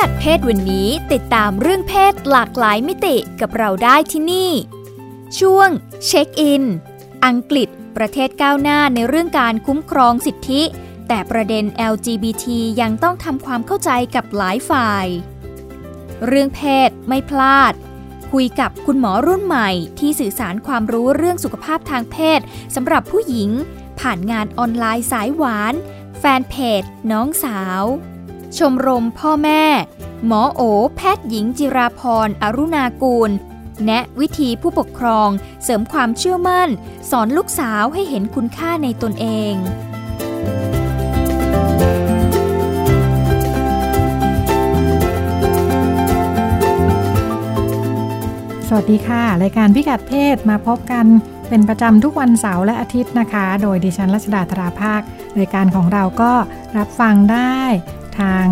กัดเพศวันนี้ติดตามเรื่องเพศหลากหลายมิติกับเราได้ที่นี่ ช่วงเช็คอิน อังกฤษ ประเทศก้าวหน้าในเรื่องการคุ้มครองสิทธิ แต่ประเด็น LGBT ยังต้องทำความเข้าใจกับหลายฝ่าย เรื่องเพศไม่พลาด คุยกับคุณหมอรุ่นใหม่ที่สื่อสารความรู้เรื่องสุขภาพทางเพศสำหรับผู้หญิง ผ่านงานออนไลน์สายหวาน แฟนเพจน้องสาว ชมรมพ่อแม่ หมอโอ แพทย์หญิงจิราพรอรุณากูล แนะวิธีผู้ปกครอง เสริมความเชื่อมั่น สอนลูกสาวให้เห็นคุณค่าในตนเองสวัสดีค่ะ รายการพิกัดเพศมาพบกันเป็นประจำทุกวันเสาร์และอาทิตย์นะคะ โดยดิฉันรัชดาธราภาค รายการของเราก็รับฟังได้ ทาง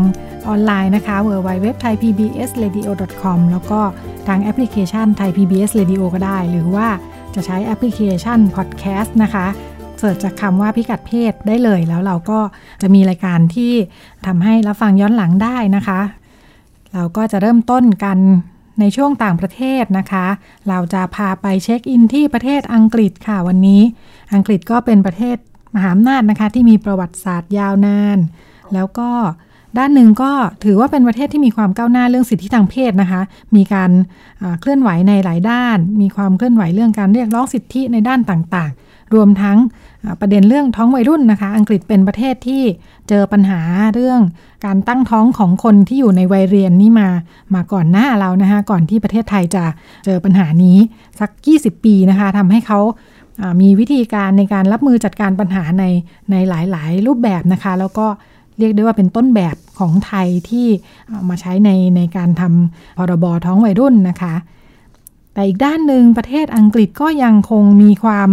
ออนไลน์นะคะ w w w t h a i p b s r a d i o c o m แล้วก็ทางแอปพลิเคชัน Thai PBS Radio ก็ได้ หรือว่าจะใช้แอปพลิเคชัน Podcast นะคะเสิร์ชจากคำว่าพิกัดเพศได้เลย แล้วเราก็จะมีรายการที่ทำให้รับฟังย้อนหลังได้นะคะ เราก็จะเริ่มต้นกันในช่วงต่างประเทศนะคะ เราจะพาไปเช็คอินที่ประเทศอังกฤษค่ะวันนี้ อังกฤษก็เป็นประเทศมหาอำนาจนะคะ ที่มีประวัติศาสตร์ยาวนาน แล้วก็ ด้านหนึ่งก็ถือว่าเป็นประเทศที่มีความก้าวหน้าเรื่องสิทธิทางเพศนะคะ มีการเคลื่อนไหวในหลายด้าน มีความเคลื่อนไหวเรื่องการเรียกร้องสิทธิในด้านต่างๆ รวมทั้งประเด็นเรื่องท้องวัยรุ่นนะคะ อังกฤษเป็นประเทศที่เจอปัญหาเรื่องการตั้งท้องของคนที่อยู่ในวัยเรียนนี่มามาก่อนหน้าเรานะคะก่อนที่ประเทศไทยจะเจอปัญหานี้สัก 20 ปีนะคะทำให้เขามีวิธีการในการรับมือจัดการปัญหาในในหลาย ๆ รูปแบบนะคะ แล้วก็ เรียกได้ว่าเป็นต้นแบบของไทยที่มาใช้ในในการทำพรบท้องวัยรุ่นนะคะ แต่อีกด้านหนึ่งประเทศอังกฤษก็ยังคงมีความ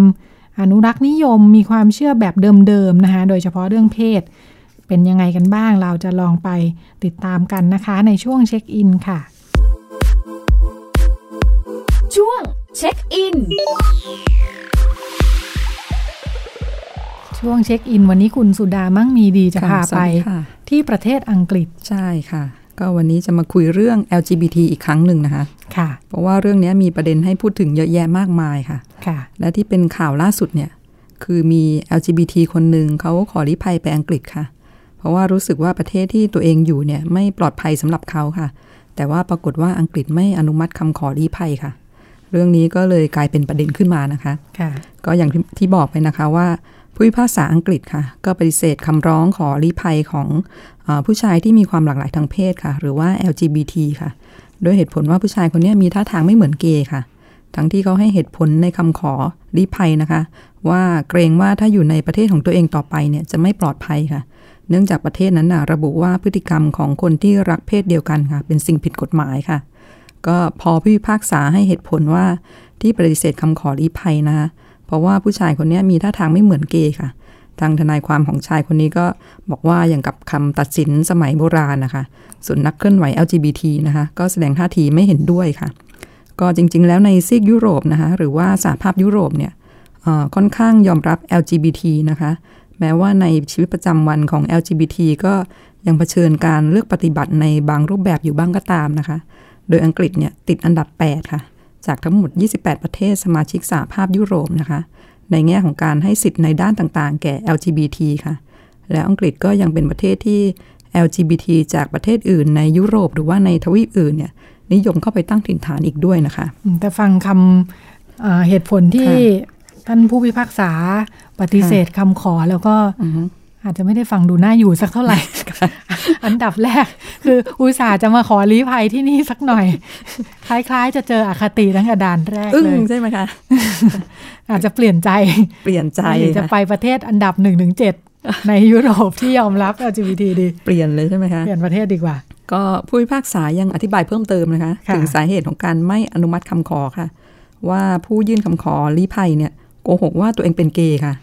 อนุรักษ์นิยมมีความเชื่อแบบเดิมๆนะคะ โดยเฉพาะเรื่องเพศ เป็นยังไงกันบ้างเราจะลองไปติดตามกันนะคะในช่วงเช็คอินค่ะ ช่วงเช็คอิน ช่วงเช็คอิน วันนี้คุณสุดามั่งมีดีจะพาไป ที่ประเทศอังกฤษใช่ค่ะ ก็วันนี้จะมาคุยเรื่อง LGBT อีกครั้งหนึ่งนะคะค่ะ เพราะว่าเรื่องนี้มีประเด็นให้พูดถึงเยอะแยะมากมายค่ะค่ะ และที่เป็นข่าวล่าสุดเนี่ย คือมี LGBT คนหนึ่งเขาขอลี้ภัยไปอังกฤษค่ะ เพราะว่ารู้สึกว่าประเทศที่ตัวเองอยู่เนี่ยไม่ปลอดภัยสำหรับเขาค่ะ แต่ว่าปรากฏว่าอังกฤษไม่อนุมัติคำขอลี้ภัยค่ะเรื่องนี้ก็เลยกลายเป็นประเด็นขึ้นมานะคะค่ะก็อย่างที่บอกไปนะคะว่า ผู้พิพากษาอังกฤษค่ะ ก็ปฏิเสธคำร้องขอลี้ภัยของอผู้ชายที่มีความหลากหลายทางเพศค่ะ หรือว่า LGBT ค่ะ โดยเหตุผลว่าผู้ชายคนนี้มีท่าทางไม่เหมือนเกย์ค่ะ ทั้งที่เขาให้เหตุผลในคำขอลี้ภัยนะคะ ว่าเกรงว่าถ้าอยู่ในประเทศของตัวเองต่อไปเนี่ยจะไม่ปลอดภัยค่ะ เนื่องจากประเทศนั้นนะระบุว่าพฤติกรรมของคนที่รักเพศเดียวกันค่ะ เป็นสิ่งผิดกฎหมายค่ะ ก็พอผู้พิพากษาให้เหตุผลว่าที่ปฏิเสธคำขอลี้ภัยนะคะ เพราะว่าผู้ชายคนนี้มีท่าทางไม่เหมือนเกย์ค่ะ ทางทนายความของชายคนนี้ก็บอกว่าอย่างกับคำตัดสินสมัยโบราณนะคะส่วนนักเคลื่อนไหว LGBT นะคะ ก็แสดงท่าทีไม่เห็นด้วยค่ะ ก็จริง ๆ แล้วในซีกยุโรปนะคะหรือว่าสหภาพยุโรปเนี่ยค่อนข้างยอมรับ LGBT นะคะ แม้ว่าในชีวิตประจำวันของ LGBT ก็ยังเผชิญการเลือกปฏิบัติในบางรูปแบบอยู่บ้างก็ตามนะคะ โดยอังกฤษเนี่ยติดอันดับ 8 ค่ะ จากทั้งหมด 28 ประเทศสมาชิกสหภาพยุโรปนะคะ ในแง่ของการให้สิทธิ์ในด้านต่างๆ แก่ LGBT ค่ะ แล้วอังกฤษก็ยังเป็นประเทศที่ LGBT จากประเทศอื่นในยุโรปหรือว่าในทวีปอื่นเนี่ยนิยมเข้าไปตั้งถิ่นฐานอีกด้วยนะคะ แต่ฟังคำเหตุผลที่ท่านผู้พิพากษาปฏิเสธคำขอแล้วก็ อาจจะไม่ได้ฟังดูน่าอยู่สักเท่าไหร่ อันดับแรก คืออุตส่าห์จะมาขอลี้ภัยที่นี่สักหน่อย คล้ายๆ จะเจออคติตั้งแต่ด่านแรกเลยใช่ไหมคะ อาจจะเปลี่ยนใจ เปลี่ยนใจจะไปประเทศอันดับหนึ่งถึงเจ็ดในยุโรปที่ยอมรับ LGBT ดี เปลี่ยนเลยใช่ไหมคะ เปลี่ยนประเทศดีกว่า ก็ผู้พิพากษายังอธิบายเพิ่มเติมนะคะ ถึงสาเหตุของการไม่อนุมัติคำขอค่ะ ว่าผู้ยื่นคำขอลี้ภัยเนี่ยโกหกว่าตัวเองเป็นเกย์ค่ะ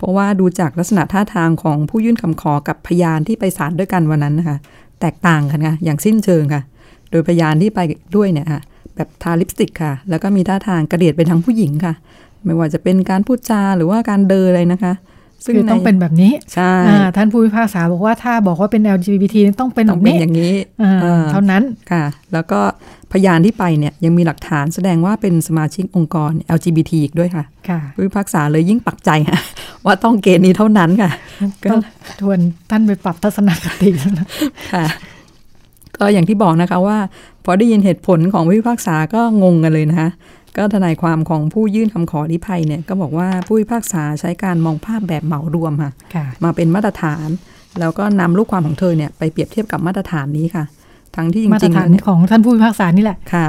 เพราะว่าดูจากลักษณะท่าทางของผู้ยื่นคำขอกับพยานที่ไปศาลด้วยกันวันนั้นนะคะ แตกต่างกันค่ะอย่างสิ้นเชิงค่ะ โดยพยานที่ไปด้วยเนี่ยค่ะแบบทาลิปสติกค่ะ แล้วก็มีท่าทางกระเดียดไปทางผู้หญิงค่ะ ไม่ว่าจะเป็นการพูดจาหรือว่าการเดินอะไรนะคะ ซึ่งต้องเป็นแบบนี้ใช่ท่านผู้พิพากษาบอกว่าถ้าบอกว่าเป็น LGBT ต้องเป็นแบต้องบเป็นนี้อย่างนี้เท่านั้นค่ะ แล้วก็พยานที่ไปเนี่ยยังมีหลักฐานแสดงว่าเป็นสมาชิกองค์กร LGBT อีกด้วยค่ะค่ะผู้พิพากษาเลยยิ่งปักใจค่ะว่าต้องเกณฑ์นี้เท่านั้นค่ะก็ทวนท่านไปปรับทัศนคติแล้วนะค่ะก็อย่างที่บอกนะคะว่า พอได้ยินเหตุผลของผู้พิพากษาก็งงกันเลยนะคะ ก็ทนายความของผู้ยื่นคำขอลี้ภัยเนี่ยก็บอกว่าผู้พิพากษาใช้การมองภาพแบบเหมารวมค่ะค่ะมาเป็นมาตรฐาน แล้วก็นำลูกความของเธอเนี่ยไปเปรียบเทียบกับมาตรฐานนี้ค่ะ ทั้งที่จมาตรริงๆฐานแล้วเนี่ยของท่านผู้พิพากษานี่แหละค่ะ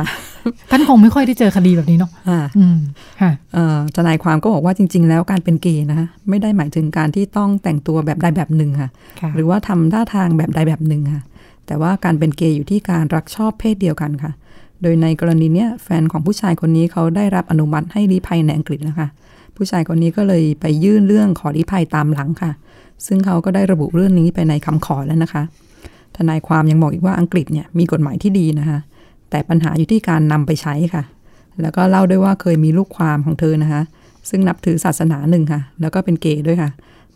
ท่านคงไม่ค่อยได้เจอคดีแบบนี้เนาะอ่าอืมค่ะเอ่อทนายความก็บอกว่าจริง ๆ แล้วการเป็นเกย์นะคะไม่ได้หมายถึงการที่ต้องแต่งตัวแบบใดแบบหนึ่งค่ะค่ะหรือว่าทำท่าทางแบบใดแบบหนึ่งค่ะ แต่ว่าการเป็นเกย์อยู่ที่การรักชอบเพศเดียวกันค่ะ โดยในกรณีเนี้ยแฟนของผู้ชายคนนี้เขาได้รับอนุมัติให้ลี้ภัยในอังกฤษนะคะ ผู้ชายคนนี้ก็เลยไปยื่นเรื่องขอลี้ภัยตามหลังค่ะ ซึ่งเขาก็ได้ระบุเรื่องนี้ไปในคำขอแล้วนะคะ ทนายความยังบอกอีกว่าอังกฤษเนี่ยมีกฎหมายที่ดีนะคะ แต่ปัญหาอยู่ที่การนำไปใช้ค่ะ แล้วก็เล่าด้วยว่าเคยมีลูกความของเธอนะคะ ซึ่งนับถือศาสนาหนึ่งค่ะ แล้วก็เป็นเกย์ด้วยค่ะ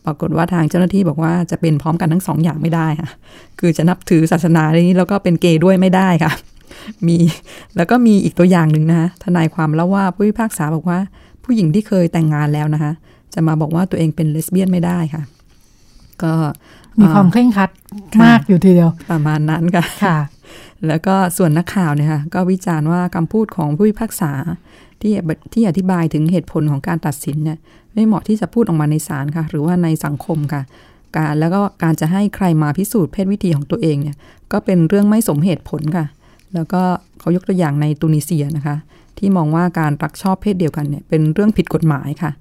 ปรากฏว่าทางเจ้าหน้าที่บอกว่าจะเป็นพร้อมกันทั้งสองอย่างไม่ได้ค่ะ คือจะนับถือศาสนานี้แล้วก็เป็นเกย์ด้วยไม่ได้ค่ะ มีแล้วก็มีอีกตัวอย่างหนึ่งนะคะทนายความเล่าว่าผู้พิพากษาบอกว่า ผู้หญิงที่เคยแต่งงานแล้วนะคะ จะมาบอกว่าตัวเองเป็นเลสเบี้ยนไม่ได้ค่ะ ก็มีความเคร่งครัดค่ะมากอยู่ทีเดียว ประมาณนั้นค่ะค่ะ แล้วก็ส่วนนักข่าวเนี่ยค่ะก็วิจารณ์ว่าคำพูดของผู้พิพากษาที่ที่อธิบายถึงเหตุผลของการตัดสินเนี่ยไม่เหมาะที่จะพูดออกมาในศาลค่ะ หรือว่าในสังคมค่ะ การแล้วก็การจะให้ใครมาพิสูจน์เพศวิธีของตัวเองเนี่ย ก็เป็นเรื่องไม่สมเหตุผลค่ะ แล้วก็เขายกตัวอย่างในตูนิเซียนะคะ ที่มองว่าการรักชอบเพศเดียวกันเนี่ยเป็นเรื่องผิดกฎหมายค่ะ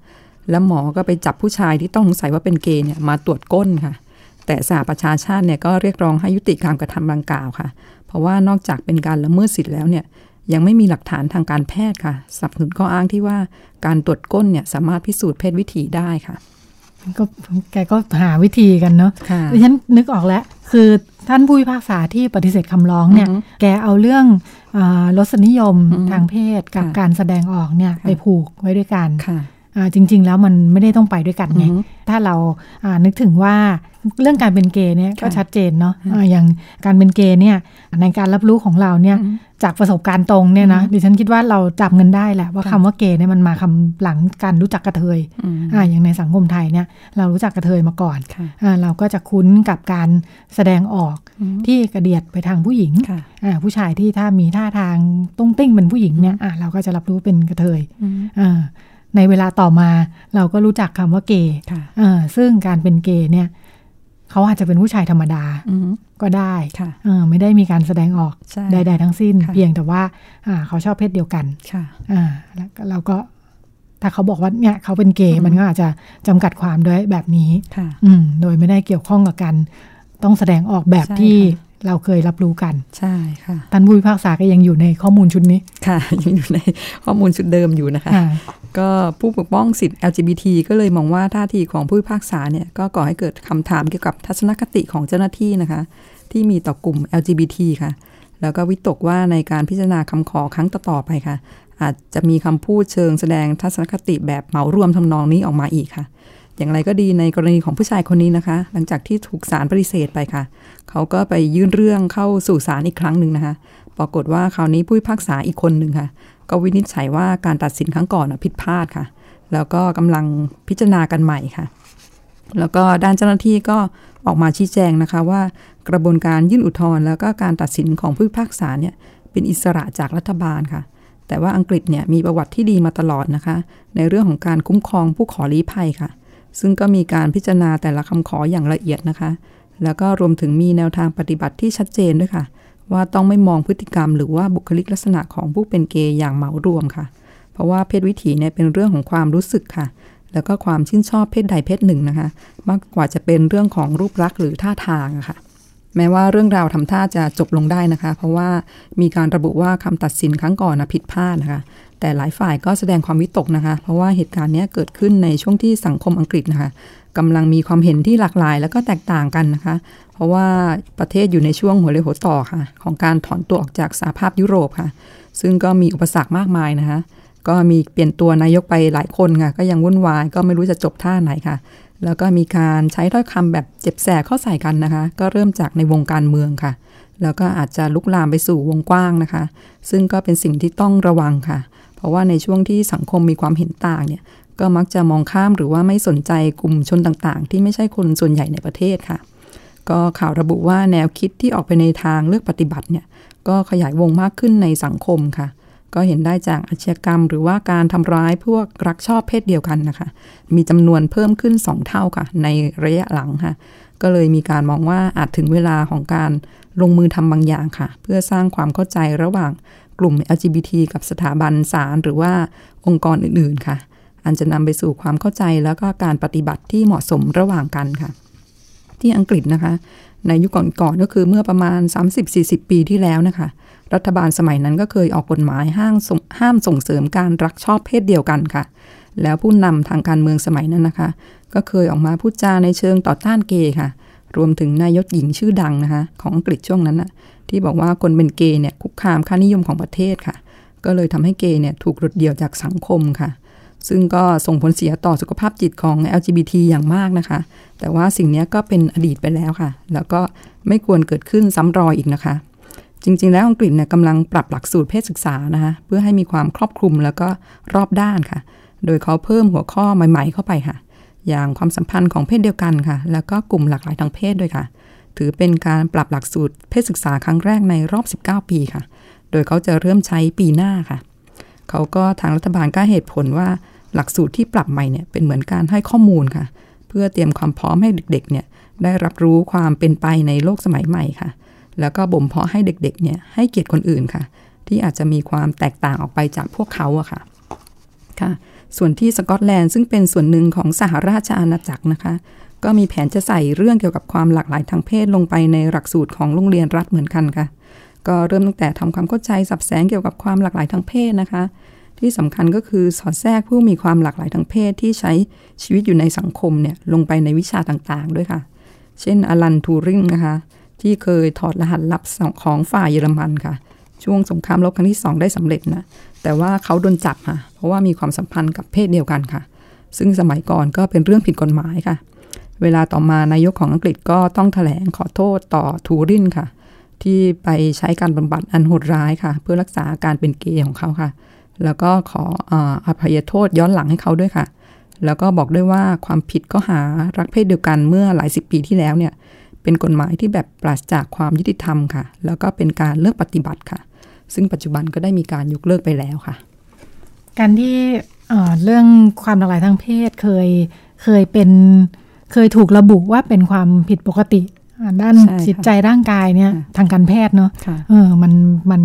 แล้วหมอก็ไปจับผู้ชายที่ต้องสงสัยว่าเป็นเกย์เนี่ยมาตรวจก้นค่ะ แต่สหประชาชาติเนี่ยก็เรียกร้องให้ยุติการกระทำดังกล่าวค่ะ เพราะว่านอกจากเป็นการละเมิดสิทธิ์แล้วเนี่ยยังไม่มีหลักฐานทางการแพทย์ค่ะสนับสนุนข้ออ้างที่ว่าการตรวจก้นเนี่ยสามารถพิสูจน์เพศวิถีได้ค่ะก็แกก็หาวิธีกันเนาะค่ะดิฉันนึกออกแล้ว คือ ท่านผู้พิพากษาที่ปฏิเสธคำร้องเนี่ยอือฮึแกเอาเรื่องอารสนิยมอือฮึทางเพศกับค่ะการแสดงออกเนี่ยค่ะไปผูกไว้ด้วยกันค่ะอ่า จริง ๆ แล้วมันไม่ได้ต้องไปด้วยกันไงอือฮึถ้าเราอ่านึกถึงว่าเรื่องการเป็นเกย์เนี่ยก็ค่ะชัดเจนเนาะค่ะอ่าอย่างการเป็นเกย์เนี่ยในการรับรู้ของเราเนี่ยอืมจากประสบการณ์ตรงเนี่ยนะอือฮึดิฉันคิดว่าเราจับเงินได้แหละว่าค่ะคำว่าเกย์เนี่ยมันมาคำหลังการรู้จักกระเทยอืมอ่าอย่างในสังคมไทยเนี่ยเรารู้จักกระเทยมาก่อนค่ะอ่าเราก็จะคุ้นกับการแสดงออกอืมที่กระเดียดไปทางผู้หญิงค่ะอ่าผู้ชายที่ถ้ามีท่าทางตุ้งติ้งเป็นผู้หญิงเนี่ยอ่าเราก็จะรับรู้เป็นกระเทยอืมอ่า ในเวลาต่อมาเราก็รู้จักคำว่าเกย์ค่ะอ่าซึ่งการเป็นเกย์เนี่ยเขาอาจจะเป็นผู้ชายธรรมดาอืมก็ได้ค่ะเออไม่ได้มีการแสดงออกใช่ใดๆ ทั้งสิ้นค่ะเพียงแต่ว่าอ่าเขาชอบเพศเดียวกันค่ะอ่าแล้วก็เราก็ถ้าเขาบอกว่าเนี่ยเขาเป็นเกย์อืมมันก็อาจจะจำกัดความด้วยแบบนี้ค่ะอืมโดยไม่ได้เกี่ยวข้องกับการต้องแสดงออกแบบใช่ที่ค่ะ เราเคยรับรู้กัน ใช่ค่ะท่านผู้พิพากษาก็ยังอยู่ในข้อมูลชุดนี้ ค่ะ ยังอยู่ในข้อมูลชุดเดิมอยู่นะคะอ่าก็ผู้ปกป้องสิทธิ LGBT ก็เลยมองว่าท่าทีของผู้พิพากษาเนี่ยก็ก่อให้เกิดคำถามเกี่ยวกับทัศนคติของเจ้าหน้าที่นะคะ ที่มีต่อกลุ่ม LGBT ค่ะ แล้วก็วิตกว่าในการพิจารณาคำขอครั้งต่อๆไปค่ะ อาจจะมีคำพูดเชิงแสดงทัศนคติแบบเหมารวมทำนองนี้ออกมาอีกค่ะ อย่างไรก็ดีในกรณีของผู้ชายคนนี้นะคะ หลังจากที่ถูกศาลปฏิเสธไปค่ะ เขาก็ไปยื่นเรื่องเข้าสู่ศาลอีกครั้งหนึ่งนะคะ ปรากฏว่าคราวนี้ผู้พิพากษาอีกคนหนึ่งค่ะ ก็วินิจฉัยว่าการตัดสินครั้งก่อนผิดพลาดค่ะ แล้วก็กำลังพิจารณากันใหม่ค่ะ แล้วก็ด้านเจ้าหน้าที่ก็ออกมาชี้แจงนะคะว่ากระบวนการยื่นอุทธรณ์แล้วก็การตัดสินของผู้พิพากษาเนี่ยเป็นอิสระจากรัฐบาลค่ะแต่ว่าอังกฤษเนี่ยมีประวัติที่ดีมาตลอดนะคะ ในเรื่องของการคุ้มครองผู้ขอลี้ภัยค่ะ ซึ่งก็มีการพิจารณาแต่ละคำขออย่างละเอียดนะคะ แล้วก็รวมถึงมีแนวทางปฏิบัติที่ชัดเจนด้วยค่ะ ว่าต้องไม่มองพฤติกรรมหรือว่าบุคลิกลักษณะของผู้เป็นเกย์อย่างเหมารวมค่ะ เพราะว่าเพศวิถีเนี่ยเป็นเรื่องของความรู้สึกค่ะ แล้วก็ความชื่นชอบเพศใดเพศหนึ่งนะคะ มากกว่าจะเป็นเรื่องของรูปลักษณ์หรือท่าทางะค่ะแม้ว่าเรื่องราวทำท่าจะจบลงได้นะคะ เพราะว่ามีการระบุว่าคำตัดสินครั้งก่อนนะผิดพลาดนะคะ แต่หลายฝ่ายก็แสดงความวิตกนะคะ เพราะว่าเหตุการณ์นี้เกิดขึ้นในช่วงที่สังคมอังกฤษนะคะกำลังมีความเห็นที่หลากหลาย แล้วก็แตกต่างกันนะคะ เพราะว่าประเทศอยู่ในช่วงหัวเรียวหัวต่อค่ะ ของการถอนตัวออกจากสหภาพยุโรปค่ะ ซึ่งก็มีอุปสรรคมากมายนะคะ ก็มีเปลี่ยนตัวนายกไปหลายคนค่ะ ก็ยังวุ่นวาย ก็ไม่รู้จะจบท่าไหนค่ะ แล้วก็มีการใช้ถ้อยคำแบบเจ็บแสบเข้าใส่กันนะคะ ก็เริ่มจากในวงการเมืองค่ะ แล้วก็อาจจะลุกลามไปสู่วงกว้างนะคะ ซึ่งก็เป็นสิ่งที่ต้องระวังค่ะเราะว่าในช่วงที่สังคมมีความเห็นต่างเนี่ยก็มักจะมองข้ามหรือว่าไม่สนใจกลุ่มชนต่างๆ ที่ไม่ใช่คนส่วนใหญ่ในประเทศค่ะ ก็ข่าวระบุว่าแนวคิดที่ออกไปในทางเลือกปฏิบัติเนี่ยก็ขยายวงมากขึ้นในสังคมค่ะ ก็เห็นได้จากอาชญากรรม หรือว่าการทำร้ายพวกรักชอบเพศเดียวกันนะคะ มีจำนวนเพิ่มขึ้น 2 เท่าค่ะ ในระยะหลังค่ะ ก็เลยมีการมองว่าอาจถึงเวลาของการลงมือทำบางอย่างค่ะ เพื่อสร้างความเข้าใจระหว่าง กลุ่ม LGBT กับสถาบันศาลหรือว่าองค์กรอื่น ๆ ค่ะ อันจะนำไปสู่ความเข้าใจแล้วก็การปฏิบัติที่เหมาะสมระหว่างกันค่ะ ที่อังกฤษนะคะ ในยุคก่อนๆก็คือเมื่อประมาณ 30-40 ปีที่แล้วนะคะ รัฐบาลสมัยนั้นก็เคยออกกฎหมายห้างห้ามส่งเสริมการรักชอบเพศเดียวกันค่ะ แล้วผู้นำทางการเมืองสมัยนั้นนะคะ ก็เคยออกมาพูดจาในเชิงต่อต้านเกย์ค่ะรวมถึงนายกหญิงชื่อดังนะคะ ของอังกฤษช่วงนั้นน่ะ ที่บอกว่าคนเป็นเกย์เนี่ยคุกคามค่านิยมของประเทศค่ะ ก็เลยทำให้เกย์เนี่ยถูกรดเดี่ยวจากสังคมค่ะ ซึ่งก็ส่งผลเสียต่อสุขภาพจิตของ LGBT อย่างมากนะคะ แต่ว่าสิ่งนี้ก็เป็นอดีตไปแล้วค่ะ แล้วก็ไม่ควรเกิดขึ้นซ้ำรอยอีกนะคะ จริง ๆ แล้วอังกฤษเนี่ยกำลังปรับหลักสูตรเพศศึกษานะคะเพื่อให้มีความครอบคลุมแล้วก็รอบด้านค่ะ โดยเขาเพิ่มหัวข้อใหม่ ๆ เข้าไปค่ะ อย่างความสัมพันธ์ของเพศเดียวกันค่ะ แล้วก็กลุ่มหลากหลายทางเพศด้วยค่ะ ถือเป็นการปรับหลักสูตรเพศศึกษาครั้งแรกในรอบ 19 ปีค่ะ โดยเขาจะเริ่มใช้ปีหน้าค่ะ เขาก็ทางรัฐบาลก็เหตุผลว่าหลักสูตรที่ปรับใหม่เนี่ยเป็นเหมือนการให้ข้อมูลค่ะ เพื่อเตรียมความพร้อมให้เด็กๆเนี่ยได้รับรู้ความเป็นไปในโลกสมัยใหม่ค่ะ แล้วก็บ่มเพาะให้เด็กๆเนี่ยให้เกียรติคนอื่นค่ะ ที่อาจจะมีความแตกต่างออกไปจากพวกเขาอะค่ะ ค่ะ ส่วนที่สกอตแลนด์ซึ่งเป็นส่วนหนึ่งของสหราชอาณาจักรนะคะ ก็มีแผนจะใส่เรื่องเกี่ยวกับความหลากหลายทางเพศลงไปในหลักสูตรของโรงเรียนรัฐเหมือนกันค่ะ ก็เริ่มตั้งแต่ทำความเข้าใจสับแสงเกี่ยวกับความหลากหลายทางเพศนะคะ ที่สำคัญก็คือสอดแทรกผู้มีความหลากหลายทางเพศที่ใช้ชีวิตอยู่ในสังคมเนี่ยลงไปในวิชาต่างๆ ด้วยค่ะ เช่นอลันทูริงนะคะ ที่เคยถอดรหัสลับของฝ่ายเยอรมันค่ะ ช่วงสงครามโลกครั้งที่ 2 ได้สำเร็จนะแต่ว่าเขาโดนจับค่ะเพราะว่ามีความสัมพันธ์กับเพศเดียวกันค่ะ ซึ่งสมัยก่อนก็เป็นเรื่องผิดกฎหมายค่ะ เวลาต่อมานายกของอังกฤษก็ต้องถแถลงขอโทษต่อทูรินค่ะ ที่ไปใช้การบำบัดอันโหดร้ายค่ะ เพื่อรักษาการเป็นเกย์ของเขาค่ะ แล้วก็ขออภัยโทษย้อนหลังให้เขาด้วยค่ะ แล้วก็บอกด้วยว่าความผิดก็หารักเพศเดียวกันเมื่อหลายสิบปีที่แล้วเนี่ยเป็นกฎหมายที่แบบปราศจากความยุติธรรมค่ะ แล้วก็เป็นการเลือกปฏิบัติค่ะ ซึ่งปัจจุบันก็ได้มีการยกเลิกไปแล้วค่ะ การที่เรื่องความหลากหลายทางเพศเคยเคยเป็น เคยถูกระบุว่าเป็นความผิดปกติด้านจิตใจร่างกายเนี่ยทางการแพทย์เนาะเออมันมัน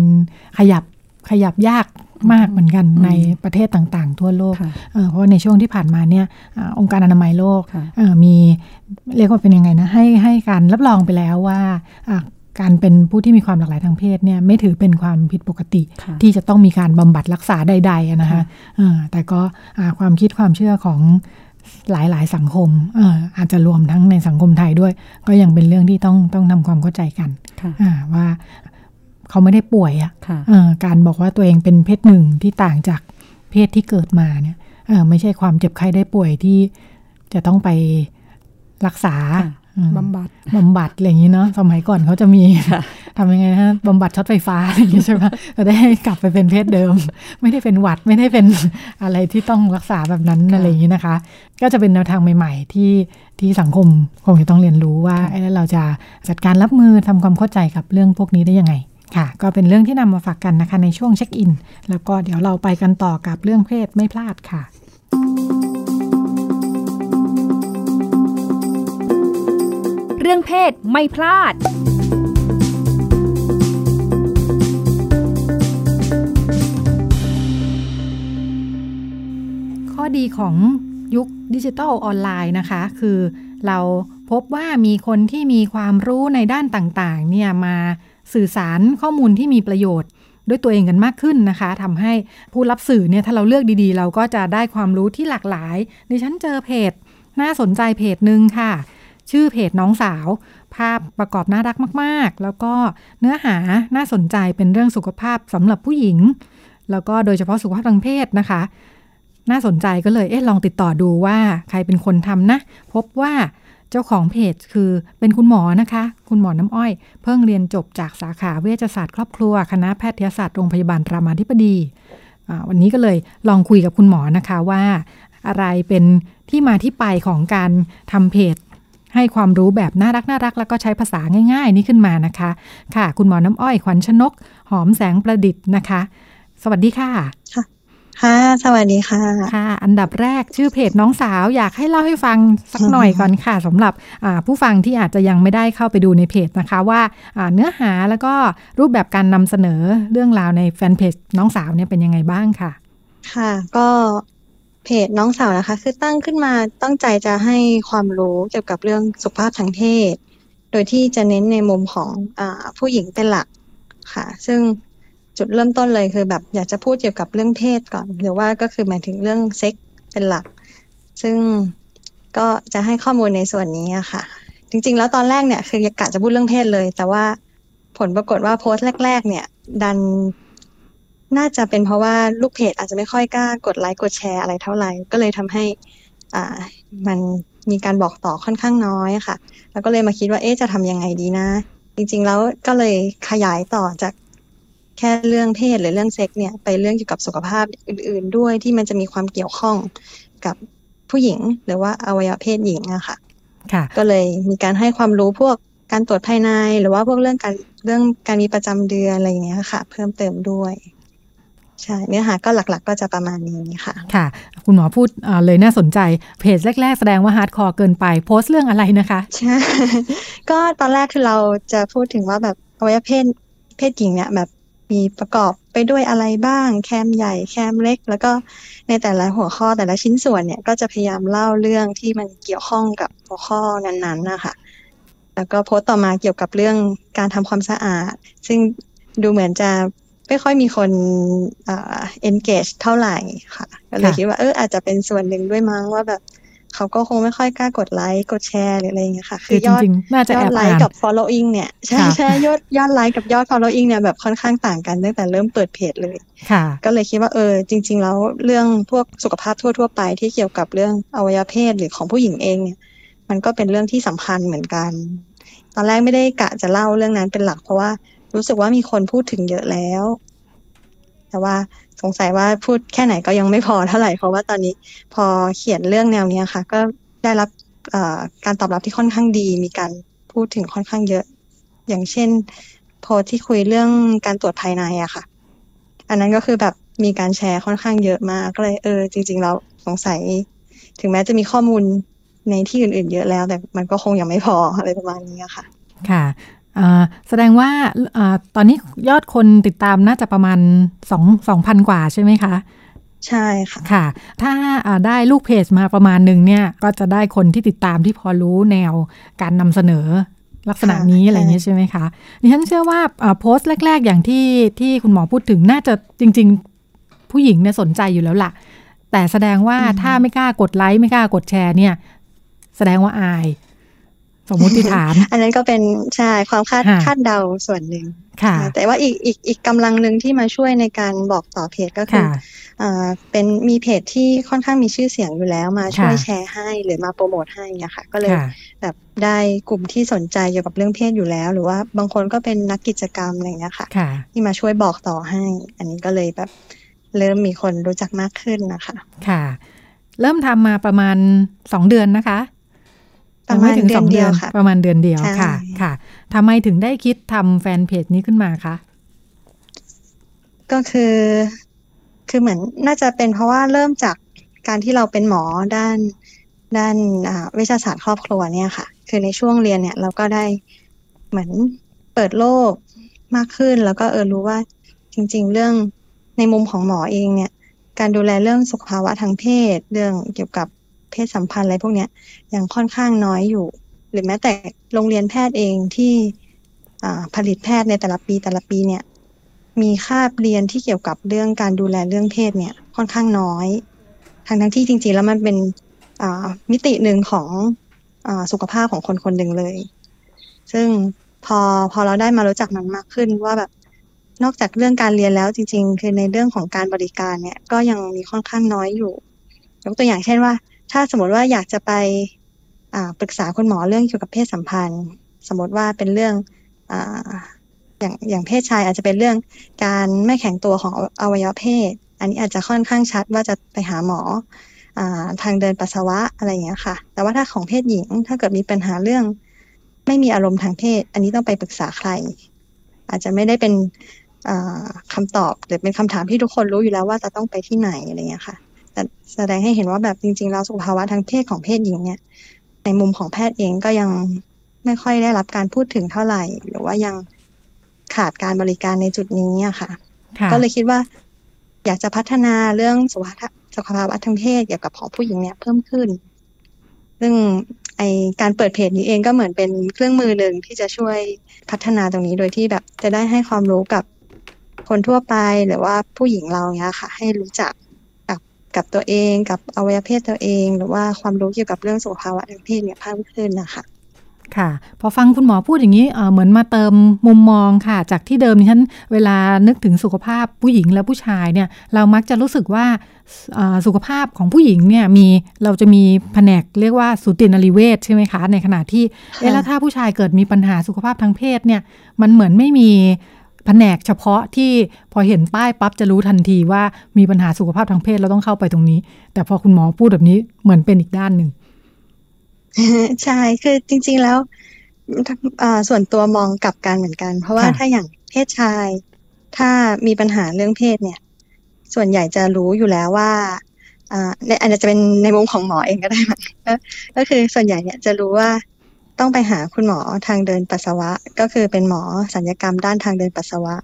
ขยับขยับยากมากเหมือนกันในประเทศต่างๆ ทั่วโลก เพราะในช่วงที่ผ่านมาเนี่ยองค์การอนามัยโลกมีเรียกว่าเป็นยังไงนะให้ให้การรับรองไปแล้วว่าการเป็นผู้ที่มีความหลากหลายทางเพศเนี่ยไม่ถือเป็นความผิดปกติ ที่จะต้องมีการบำบัดรักษาใดๆนะคะแต่ก็ความคิดความเชื่อของ หลายๆ สังคมอาจจะรวมทั้งในสังคมไทยด้วย ก็ยังเป็นเรื่องที่ต้องต้องทำความเข้าใจกันว่าเขาไม่ได้ป่วยอะ่ะการบอกว่าตัวเองเป็นเพศหนึ่งที่ต่างจากเพศที่เกิดมาเนี่ยไม่ใช่ความเจ็บไข้ได้ป่วยที่จะต้องไปรักษา บำบัดบำบัดอะไรอย่างนี้เนาะสมัยก่อนเขาจะมีทำยังไงนะบำบัดช็อตไฟฟ้าอะไรอย่างนี้ใช่ไหมจะได้กลับไปเป็นเพศเดิม ไม่ได้เป็นหวัดไม่ได้เป็นอะไรที่ต้องรักษาแบบนั้นอะไรอย่างนี้นะคะ ก็จะเป็นแนวทางใหม่ ๆ ที่ที่สังคมคงจะต้องเรียนรู้ว่าเราจะจัดการรับมือทำความเข้าใจกับเรื่องพวกนี้ได้ยังไงค่ะ ก็เป็นเรื่องที่นำมาฝากกันนะคะในช่วงเช็คอิน แล้วก็เดี๋ยวเราไปกันต่อกับเรื่องเพศไม่พลาดค่ะ รื่องเพศไม่พลาด ข้อดีของยุคดิจิทัลออนไลน์นะคะ คือเราพบว่ามีคนที่มีความรู้ในด้านต่างๆเนี่ยมาสื่อสารข้อมูลที่มีประโยชน์ด้วยตัวเองกันมากขึ้นนะคะทำให้ผู้รับสื่อเนี่ยถ้าเราเลือกดีๆ เราก็จะได้ความรู้ที่หลากหลายดิฉันเจอเพจ น่าสนใจเพจหนึ่งค่ะ ชื่อเพจน้องสาว ภาพประกอบน่ารักมาก ๆ แล้วก็เนื้อหาน่าสนใจเป็นเรื่องสุขภาพสำหรับผู้หญิง แล้วก็โดยเฉพาะสุขภาพทางเพศนะคะ น่าสนใจก็เลยเอ๊ะลองติดต่อดูว่าใครเป็นคนทำนะ พบว่าเจ้าของเพจคือเป็นคุณหมอนะคะ คุณหมอน้ำอ้อย เพิ่งเรียนจบจากสาขาเวชศาสตร์ครอบครัว คณะแพทยศาสตร์โรงพยาบาลรามาธิบดีอ่าวันนี้ก็เลยลองคุยกับคุณหมอนะคะว่าอะไรเป็นที่มาที่ไปของการทำเพจ ให้ความรู้แบบน่ารักน่ารักแล้วก็ใช้ภาษาง่าย ๆ นี่ขึ้นมานะคะ ค่ะ คุณหมอน้ำอ้อยขวัญชนก หอมแสงประดิษฐ์นะคะ สวัสดีค่ะค่ะ สวัสดีค่ะ ค่ะ อันดับแรกชื่อเพจน้องสาวอยากให้เล่าให้ฟังสักหน่อยก่อนค่ะสำหรับอ่าผู้ฟังที่อาจจะยังไม่ได้เข้าไปดูในเพจนะคะว่าอ่าเนื้อหาแล้วก็รูปแบบการนำเสนอเรื่องราวในแฟนเพจน้องสาวเนี่ยเป็นยังไงบ้างค่ะ ค่ะ ก็ เพจน้องสาวนะคะ คือตั้งขึ้นมาตั้งใจจะให้ความรู้เกี่ยวกับเรื่องสุขภาพทางเพศ โดยที่จะเน้นในมุมของอผู้หญิงเป็นหลักค่ะ ซึ่งจุดเริ่มต้นเลยคือแบบอยากจะพูดเกี่ยวกับเรื่องเพศก่อน หรือว่าก็คือหมายถึงเรื่องเซ็กเป็นหลัก ซึ่งก็จะให้ข้อมูลในส่วนนี้ค่ะ จริง ๆ แล้วตอนแรกเนี่ยคือยากะจะพูดเรื่องเพศเลย แต่ว่าผลปรากฏว่าโพสต์แรก ๆ เนี่ย ดัน น่าจะเป็นเพราะว่าลูกเพจอาจจะไม่ค่อยกล้ากดไลค์กดแชร์อะไรเท่าไหร่ ก็เลยทำให้อ่ามันมีการบอกต่อค่อนข้างน้อยค่ะ แล้วก็เลยมาคิดว่าเอ๊ะจะทำยังไงดีนะ จริง ๆ แล้วก็เลยขยายต่อจากแค่เรื่องเพศหรือเรื่องเซ็กส์เนี่ยไปเรื่องเกี่ยวกับสุขภาพอื่น ๆ ด้วยที่มันจะมีความเกี่ยวข้องกับผู้หญิง หรือว่าอวัยวะเพศหญิงอะค่ะค่ะ ก็เลยมีการให้ความรู้พวกการตรวจภายใน หรือว่าพวกเรื่องการเรื่องการมีประจำเดือนอะไรอย่างเงี้ยค่ะ เพิ่มเติมด้วย ใช่เนื้อหาก็หลักๆ ก็จะประมาณนี้ค่ะ ค่ะ คุณหมอพูดอ่าเลยน่าสนใจเพจแรก ๆ แสดงว่า hardcore เกินไปโพสต์เรื่องอะไรนะคะ ใช่ ก็ตอนแรกคือเราจะพูดถึงว่าแบบอวัยวะเพศเพศหญิงเนี่ยแบบมีประกอบไปด้วยอะไรบ้าง แคมใหญ่แคมเล็ก แล้วก็ในแต่ละหัวข้อแต่ละชิ้นส่วนเนี่ยก็จะพยายามเล่าเรื่องที่มันเกี่ยวข้องกับหัวข้อนั้นๆนะคะแล้วก็โพสต์ต่อมาเกี่ยวกับเรื่องการทำความสะอาด ซึ่งดูเหมือนจะ ไม่ค่อยมีคนเอ่อ engage เท่าไหร่ค่ะ ก็เลยค่ะคิดว่าเอออาจจะเป็นส่วนหนึ่งด้วยมั้งว่าแบบเขาก็คงไม่ค่อยกล้ากดไลค์กดแชร์หรืออะไรอย่างเงี้ยค่ะ คือจริงๆน่าจะยแออดบไลอ่าค์นกับ following เนี่ยใช่ค่ะใช่ยอดยอดไลค์กับยอด following เนี่ยแบบค่อนข้างต่างกันตั้งแต่เริ่มเปิดเพจเลยค่ะ ก็เลยคิดว่าเออจริง ๆ แล้วเรื่องพวกสุขภาพทั่ว ๆ ไปที่เกี่ยวกับเรื่องอวัยวะเพศหรือของผู้หญิงเองเนี่ย มันก็เป็นเรื่องที่สำคัญเหมือนกัน ตอนแรกไม่ได้กะจะเล่าเรื่องนั้นเป็นหลักเพราะว่า รู้สึกว่ามีคนพูดถึงเยอะแล้ว แต่ว่าสงสัยว่าพูดแค่ไหนก็ยังไม่พอเท่าไหร่เพราะว่าตอนนี้พอเขียนเรื่องแนวนี้ค่ะ ก็ได้รับการตอบรับที่ค่อนข้างดี มีการพูดถึงค่อนข้างเยอะ อย่างเช่น โพสที่คุยเรื่องการตรวจภายในอะค่ะ อันนั้นก็คือแบบมีการแชร์ค่อนข้างเยอะมากก็เลยเออ จริงๆแล้วสงสัย ถึงแม้จะมีข้อมูลในที่อื่น ๆ เยอะแล้ว แต่มันก็คงยังไม่พออะไรประมาณนี้ค่ะ ค่ะ แสดงว่าอาตอนนี้ยอดคนติดตามน่าจะประมาณ2 2,000 กว่าใช่ไหมคะ ใช่ค่ะค่ะ ถ้าอ่าได้ลูกเพจมาประมาณหนึ่งเนี่ย ก็จะได้คนที่ติดตามที่พอรู้แนวการนำเสนอลักษณะนี้ค่ะอะไรอย่างนี้ใช่ไหมคะดิฉันเชื่อว่าอ่าโพสต์แรก ๆ อย่างที่ที่คุณหมอพูดถึงน่าจะจริง ๆ ผู้หญิงเนี่ยสนใจอยู่แล้วล่ะ แต่แสดงว่าถ้าไม่กล้ากดไลค์ไม่กล้ากดแชร์เนี่ย แสดงว่าอาย สมมุติฐาน อันนั้นก็เป็นใช่ความคาดค่ะคาดเดาส่วนหนึ่งค่ะ แต่ว่าอีกอีกอีกกำลังหนึ่งที่มาช่วยในการบอกต่อเพจก็คือค่ะอ่าเป็นมีเพจที่ค่อนข้างมีชื่อเสียงอยู่แล้วมาช่วยค่ะแชร์ให้หรือมาโปรโมทให้เนี่ยค่ะ ก็เลยค่ะแบบได้กลุ่มที่สนใจเกี่ยวกับเรื่องเพศอยู่แล้ว หรือว่าบางคนก็เป็นนักกิจกรรมอะไรอย่างเงี้ยค่ะค่ะ ที่มาช่วยบอกต่อให้ อันนี้ก็เลยแบบเริ่มมีคนรู้จักมากขึ้นนะคะ ค่ะ เริ่มทำมาประมาณสองเดือนนะคะ ประมาณยังไถึงเดือนสองเดียวค่ะ ประมาณเดือนเดียวใช่ค่ะ ค่ะทำไมถึงได้คิดทำแฟนเพจนี้ขึ้นมาคะก็คือ คือเหมือนน่าจะเป็นเพราะว่าเริ่มจากการที่เราเป็นหมอด้านด้านอ่าเวชศาสตร์ครอบครัวเนี่ยค่ะ คือในช่วงเรียนเนี่ย เราก็ได้เหมือนเปิดโลกมากขึ้น แล้วก็เออรู้ว่าจริง ๆ เรื่องในมุมของหมอเองเนี่ย การดูแลเรื่องสุขภาวะทางเพศ เรื่องเกี่ยวกับ เพศสัมพันธ์อะไรพวกเนี้ยยังค่อนข้างน้อยอยู่ หรือแม้แต่โรงเรียนแพทย์เองที่ผลิตแพทย์ในแต่ละปีแต่ละปีเนี่ยมีคาบเรียนที่เกี่ยวกับเรื่องการดูแลเรื่องเพศเนี่ยค่อนข้างน้อยทั้งทั้งที่จริง ๆ แล้วมันเป็นมิติหนึ่งของอสุขภาพของคนคนหนึ่งเลย ซึ่งพอพอเราได้มารู้จักมันมากขึ้นว่าแบบนอกจากเรื่องการเรียนแล้วจริง ๆ คือในเรื่องของการบริการเนี่ยก็ยังมีค่อนข้างน้อยอยู่ยกตัวอย่างเช่นว่า ถ้าสมมติว่าอยากจะไปปรึกษาคุณหมอเรื่องเกี่ยวกับเพศสัมพันธ์ สมมติว่าเป็นเรื่องออย่างอย่างเพศชายอาจจะเป็นเรื่องการไม่แข็งตัวของอวัยวะเพศ อันนี้อาจจะค่อนข้างชัดว่าจะไปหาหมออทางเดินปัสสาวะอะไรอย่างเงี้ยค่ะ แต่ว่าถ้าของเพศหญิง ถ้าเกิดมีปัญหาเรื่อง ไม่มีอารมณ์ทางเพศ อันนี้ต้องไปปรึกษาใคร อาจจะไม่ได้เป็นคำตอบหรือเป็นคำถามที่ทุกคนรู้อยู่แล้วว่าจะต้องไปที่ไหนอะไรเงี้ยค่ะ แต่แสดงให้เห็นว่าแบบจริง ๆ แล้วสุขภาวะทางเพศของเพศหญิงเนี่ย ในมุมของแพทย์เองก็ยังไม่ค่อยได้รับการพูดถึงเท่าไหร่ หรือว่ายังขาดการบริการในจุดนี้อะค่ะ ก็เลยคิดว่า อยากจะพัฒนาเรื่องสุขภาพสุขภาวะทางเพศเกี่ยวกับของผู้หญิงเนี่ยเพิ่มขึ้น ซึ่งไอการเปิดเพจนี้เองก็เหมือนเป็นเครื่องมือหนึ่งที่จะช่วยพัฒนาตรงนี้โดยที่แบบ จะได้ให้ความรู้กับคนทั่วไปหรือว่าผู้หญิงเราเนี้ยค่ะ ให้รู้จัก กับกับตัวเองกับอวัยวะเพศตัวเอง หรือว่าความรู้เกี่ยวกับเรื่องสุขภาวะทางเพศเนี่ยเพิ่มขึ้นนะคะค่ะ พอฟังคุณหมอพูดอย่างนี้เหมือนมาเติมมุมมองค่ะ จากที่เดิมที่ฉันเวลานึกถึงสุขภาพผู้หญิงและผู้ชายเนี่ย เรามักจะรู้สึกว่าสุขภาพของผู้หญิงเนี่ยมีเราจะมีแผนกเรียกว่าสูตินรีเวชใช่ไหมคะ ในขณะที่เอแล้วถ้าผู้ชายเกิดมีปัญหาสุขภาพทางเพศเนี่ย มันเหมือนไม่มี แผนกเฉพาะที่พอเห็นป้ายปั๊บจะรู้ทันทีว่ามีปัญหาสุขภาพทางเพศเราต้องเข้าไปตรงนี้ แต่พอคุณหมอพูดแบบนี้เหมือนเป็นอีกด้านหนึ่งใช่คือจริง ๆแล้วส่วนตัวมองกลับกันเหมือนกัน เพราะว่าถ้าอย่างเพศชาย ถ้ามีปัญหาเรื่องเพศเนี่ย ส่วนใหญ่จะรู้อยู่แล้วว่าในอาจจะเป็นในมุมของหมอเองก็ได้ก็คือส่วนใหญ่เนี่ยจะรู้ว่า ต้องไปหาคุณหมอทางเดินปัสสาวะ ก็คือเป็นหมอสัญญกรรมด้านทางเดินปัสสาวะ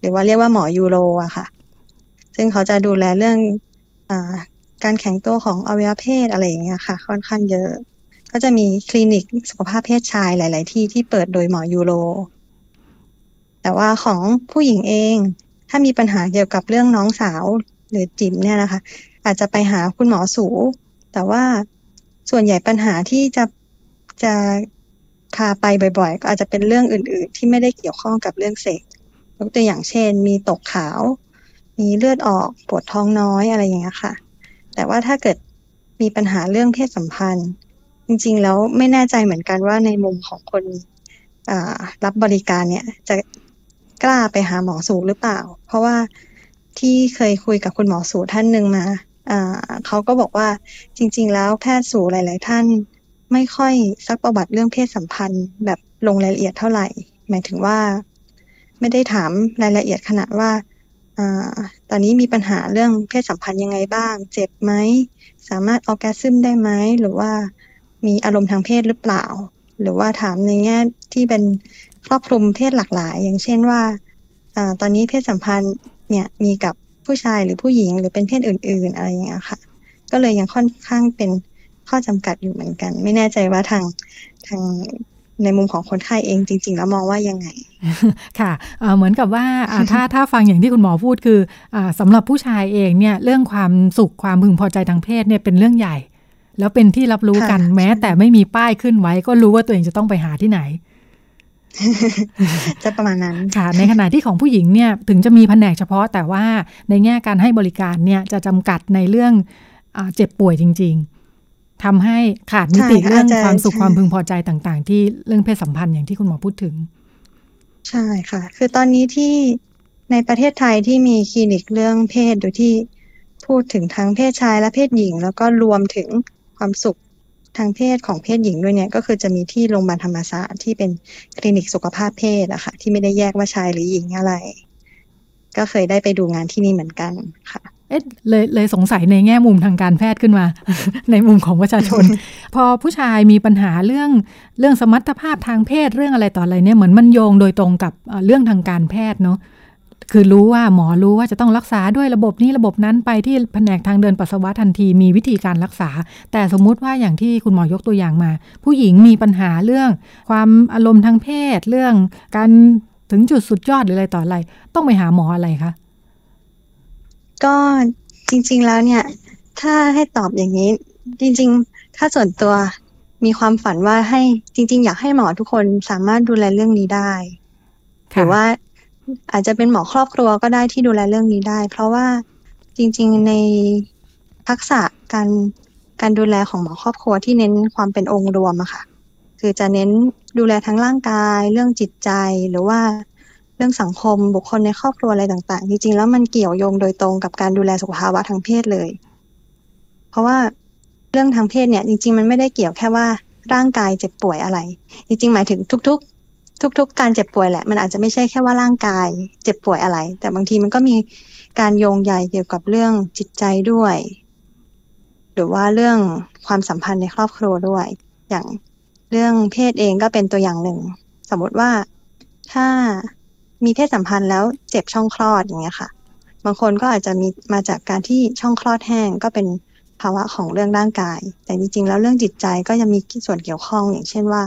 หรือว่าเรียกว่าหมอยูโรอะค่ะ ซึ่งเขาจะดูแลเรื่องอการแข็งตัวของอวัยวะเพศอะไรอย่างเงี้ยค่ะ ค่อนข้างเยอะ ก็จะมีคลินิกสุขภาพเพศชายหลาย ๆ ที่ที่เปิดโดยหมอยูโร แต่ว่าของผู้หญิงเอง ถ้ามีปัญหาเกี่ยวกับเรื่องน้องสาวหรือจิ๋มเนี่ยนะคะ อาจจะไปหาคุณหมอสู แต่ว่าส่วนใหญ่ปัญหาที่จะจะ พาไปบ่อยๆ ก็อาจจะเป็นเรื่องอื่น ๆ ที่ไม่ได้เกี่ยวข้องกับเรื่องเซ็กยกตัวอย่างเช่น มีตกขาว มีเลือดออกปวดท้องน้อยอะไรอย่างเงี้ยค่ะ แต่ว่าถ้าเกิดมีปัญหาเรื่องเพศสัมพันธ์ จริง ๆ แล้วไม่แน่ใจเหมือนกันว่าในมุมของคนรับบริการเนี่ยจะกล้าไปหาหมอสูหรือเปล่า เพราะว่าที่เคยคุยกับคุณหมอสูท่านหนึ่งมาเขาก็บอกว่าจริง ๆ แล้วแพทย์สูหลาย ๆ ท่าน ไม่ค่อยซักประวัติเรื่องเพศสัมพันธ์แบบลงรายละเอียดเท่าไหร่ หมายถึงว่า ไม่ได้ถามรายละเอียดขนาดว่าอตอนนี้มีปัญหาเรื่องเพศสัมพันธ์ยังไงบ้าง เจ็บไหม สามารถออกแกซึมได้ไหม หรือว่ามีอารมณ์ทางเพศหรือเปล่า หรือว่าถามในแง่ที่เป็นครอบคลุมเพศหลากหลาย อย่างเช่นว่าอตอนนี้เพศสัมพันธ์เนี่ยมีกับผู้ชายหรือผู้หญิงหรือเป็นเพศอื่น ๆ อะไรอย่างเงี้ยค่ะ ก็เลยยังค่อนข้างเป็น ข้อจำกัดอยู่เหมือนกัน ไม่แน่ใจว่าทางทางในมุมของคนไข้เองจริง ๆ แล้วมองว่ายังไง ค่ะเหมือนกับว่าถ้าถ้าฟังอย่างที่คุณหมอพูดคืออสำหรับผู้ชายเองเนี่ยเรื่องความสุขความพึงพอใจทางเพศเนี่ยเป็นเรื่องใหญ่ แล้วเป็นที่รับรู้กันแม้ แต่ไม่มีป้ายขึ้นไว้ ก็รู้ว่าตัวเองจะต้องไปหาที่ไหนจะประมาณนั้นค่ะ ในขณะที่ของผู้หญิงเนี่ยถึงจะมีแผนกเฉพาะแต่ว่าในแง่การให้บริการเนี่ยจะจำกัดในเรื่องอเจ็บป่วยจริง ๆ ทำให้ขาดมิติเรื่องความสุขความพึงพอใจต่าง ๆ ที่เรื่องเพศสัมพันธ์อย่างที่คุณหมอพูดถึง ใช่ค่ะ คือตอนนี้ที่ในประเทศไทยที่มีคลินิกเรื่องเพศโดยที่พูดถึงทั้งเพศชายและเพศหญิง แล้วก็รวมถึงความสุขทางเพศของเพศหญิงด้วยเนี่ยก็คือจะมีที่โรงพยาบาลธรรมศาสตร์ที่เป็นคลินิกสุขภาพเพศอะค่ะ ที่ไม่ได้แยกว่าชายหรือหญิงอะไร ก็เคยได้ไปดูงานที่นี่เหมือนกันค่ะเอ๊ะเลยเลยสงสัยในแง่มุมทางการแพทย์ขึ้นมา ในมุมของประชาชน พอผู้ชายมีปัญหาเรื่องเรื่องสมรรถภาพทางเพศเรื่องอะไรต่ออะไรเนี่ยเหมือนมันโยงโดยตรงกับเรื่องทางการแพทย์เนาะคือรู้ว่าหมอรู้ว่าจะต้องรักษาด้วยระบบนี้ระบบนั้นไปที่แผนกทางเดินปัสสาวะทันทีมีวิธีการรักษา แต่สมมุติว่าอย่างที่คุณหมอยกตัวอย่างมา ผู้หญิงมีปัญหาเรื่อง ความอารมณ์ทางเพศ เรื่องการถึงจุดสุดยอดหรืออะไรต่ออะไร ต้องไปหาหมออะไรคะ ก็จริง ๆแล้วเนี่ย ถ้าให้ตอบอย่างนี้ จริง ๆ ถ้าส่วนตัวมีความฝันว่าให้จริง ๆ อยากให้หมอทุกคนสามารถดูแลเรื่องนี้ได้หรือว่าอาจจะเป็นหมอครอบครัวก็ได้ที่ดูแลเรื่องนี้ได้ เพราะว่าจริง ๆ ในทักษะการการดูแลของหมอครอบครัวที่เน้นความเป็นองค์รวมอะค่ะ คือจะเน้นดูแลทั้งร่างกาย เรื่องจิตใจหรือว่า เรื่องสังคมบุคคลในครอบครัวอะไรต่างๆ จริงๆ แล้วมันเกี่ยวโยงโดยตรงกับการดูแลสุขภาวะทางเพศเลย เพราะว่าเรื่องทางเพศเนี่ยจริง ๆ มันไม่ได้เกี่ยวแค่ว่าร่างกายเจ็บป่วยอะไร จริง ๆ หมายถึงทุก ๆทุกๆ การเจ็บป่วยแหละ มันอาจจะไม่ใช่แค่ว่าร่างกายเจ็บป่วยอะไร แต่บางทีมันก็มีการโยงใยเกี่ยวกับเรื่องจิตใจด้วย หรือว่าเรื่องความสัมพันธ์ในครอบครัวด้วย อย่างเรื่องเพศเองก็เป็นตัวอย่างหนึ่ง สมมติว่าถ้า มีเพศสัมพันธ์แล้วเจ็บช่องคลอดอย่างเงี้ยค่ะ บางคนก็อาจจะมีมาจากการที่ช่องคลอดแห้งก็เป็นภาวะของเรื่องร่างกาย แต่จริงๆแล้วเรื่องจิตใจก็ยังมีส่วนเกี่ยวข้องอย่างเช่นว่า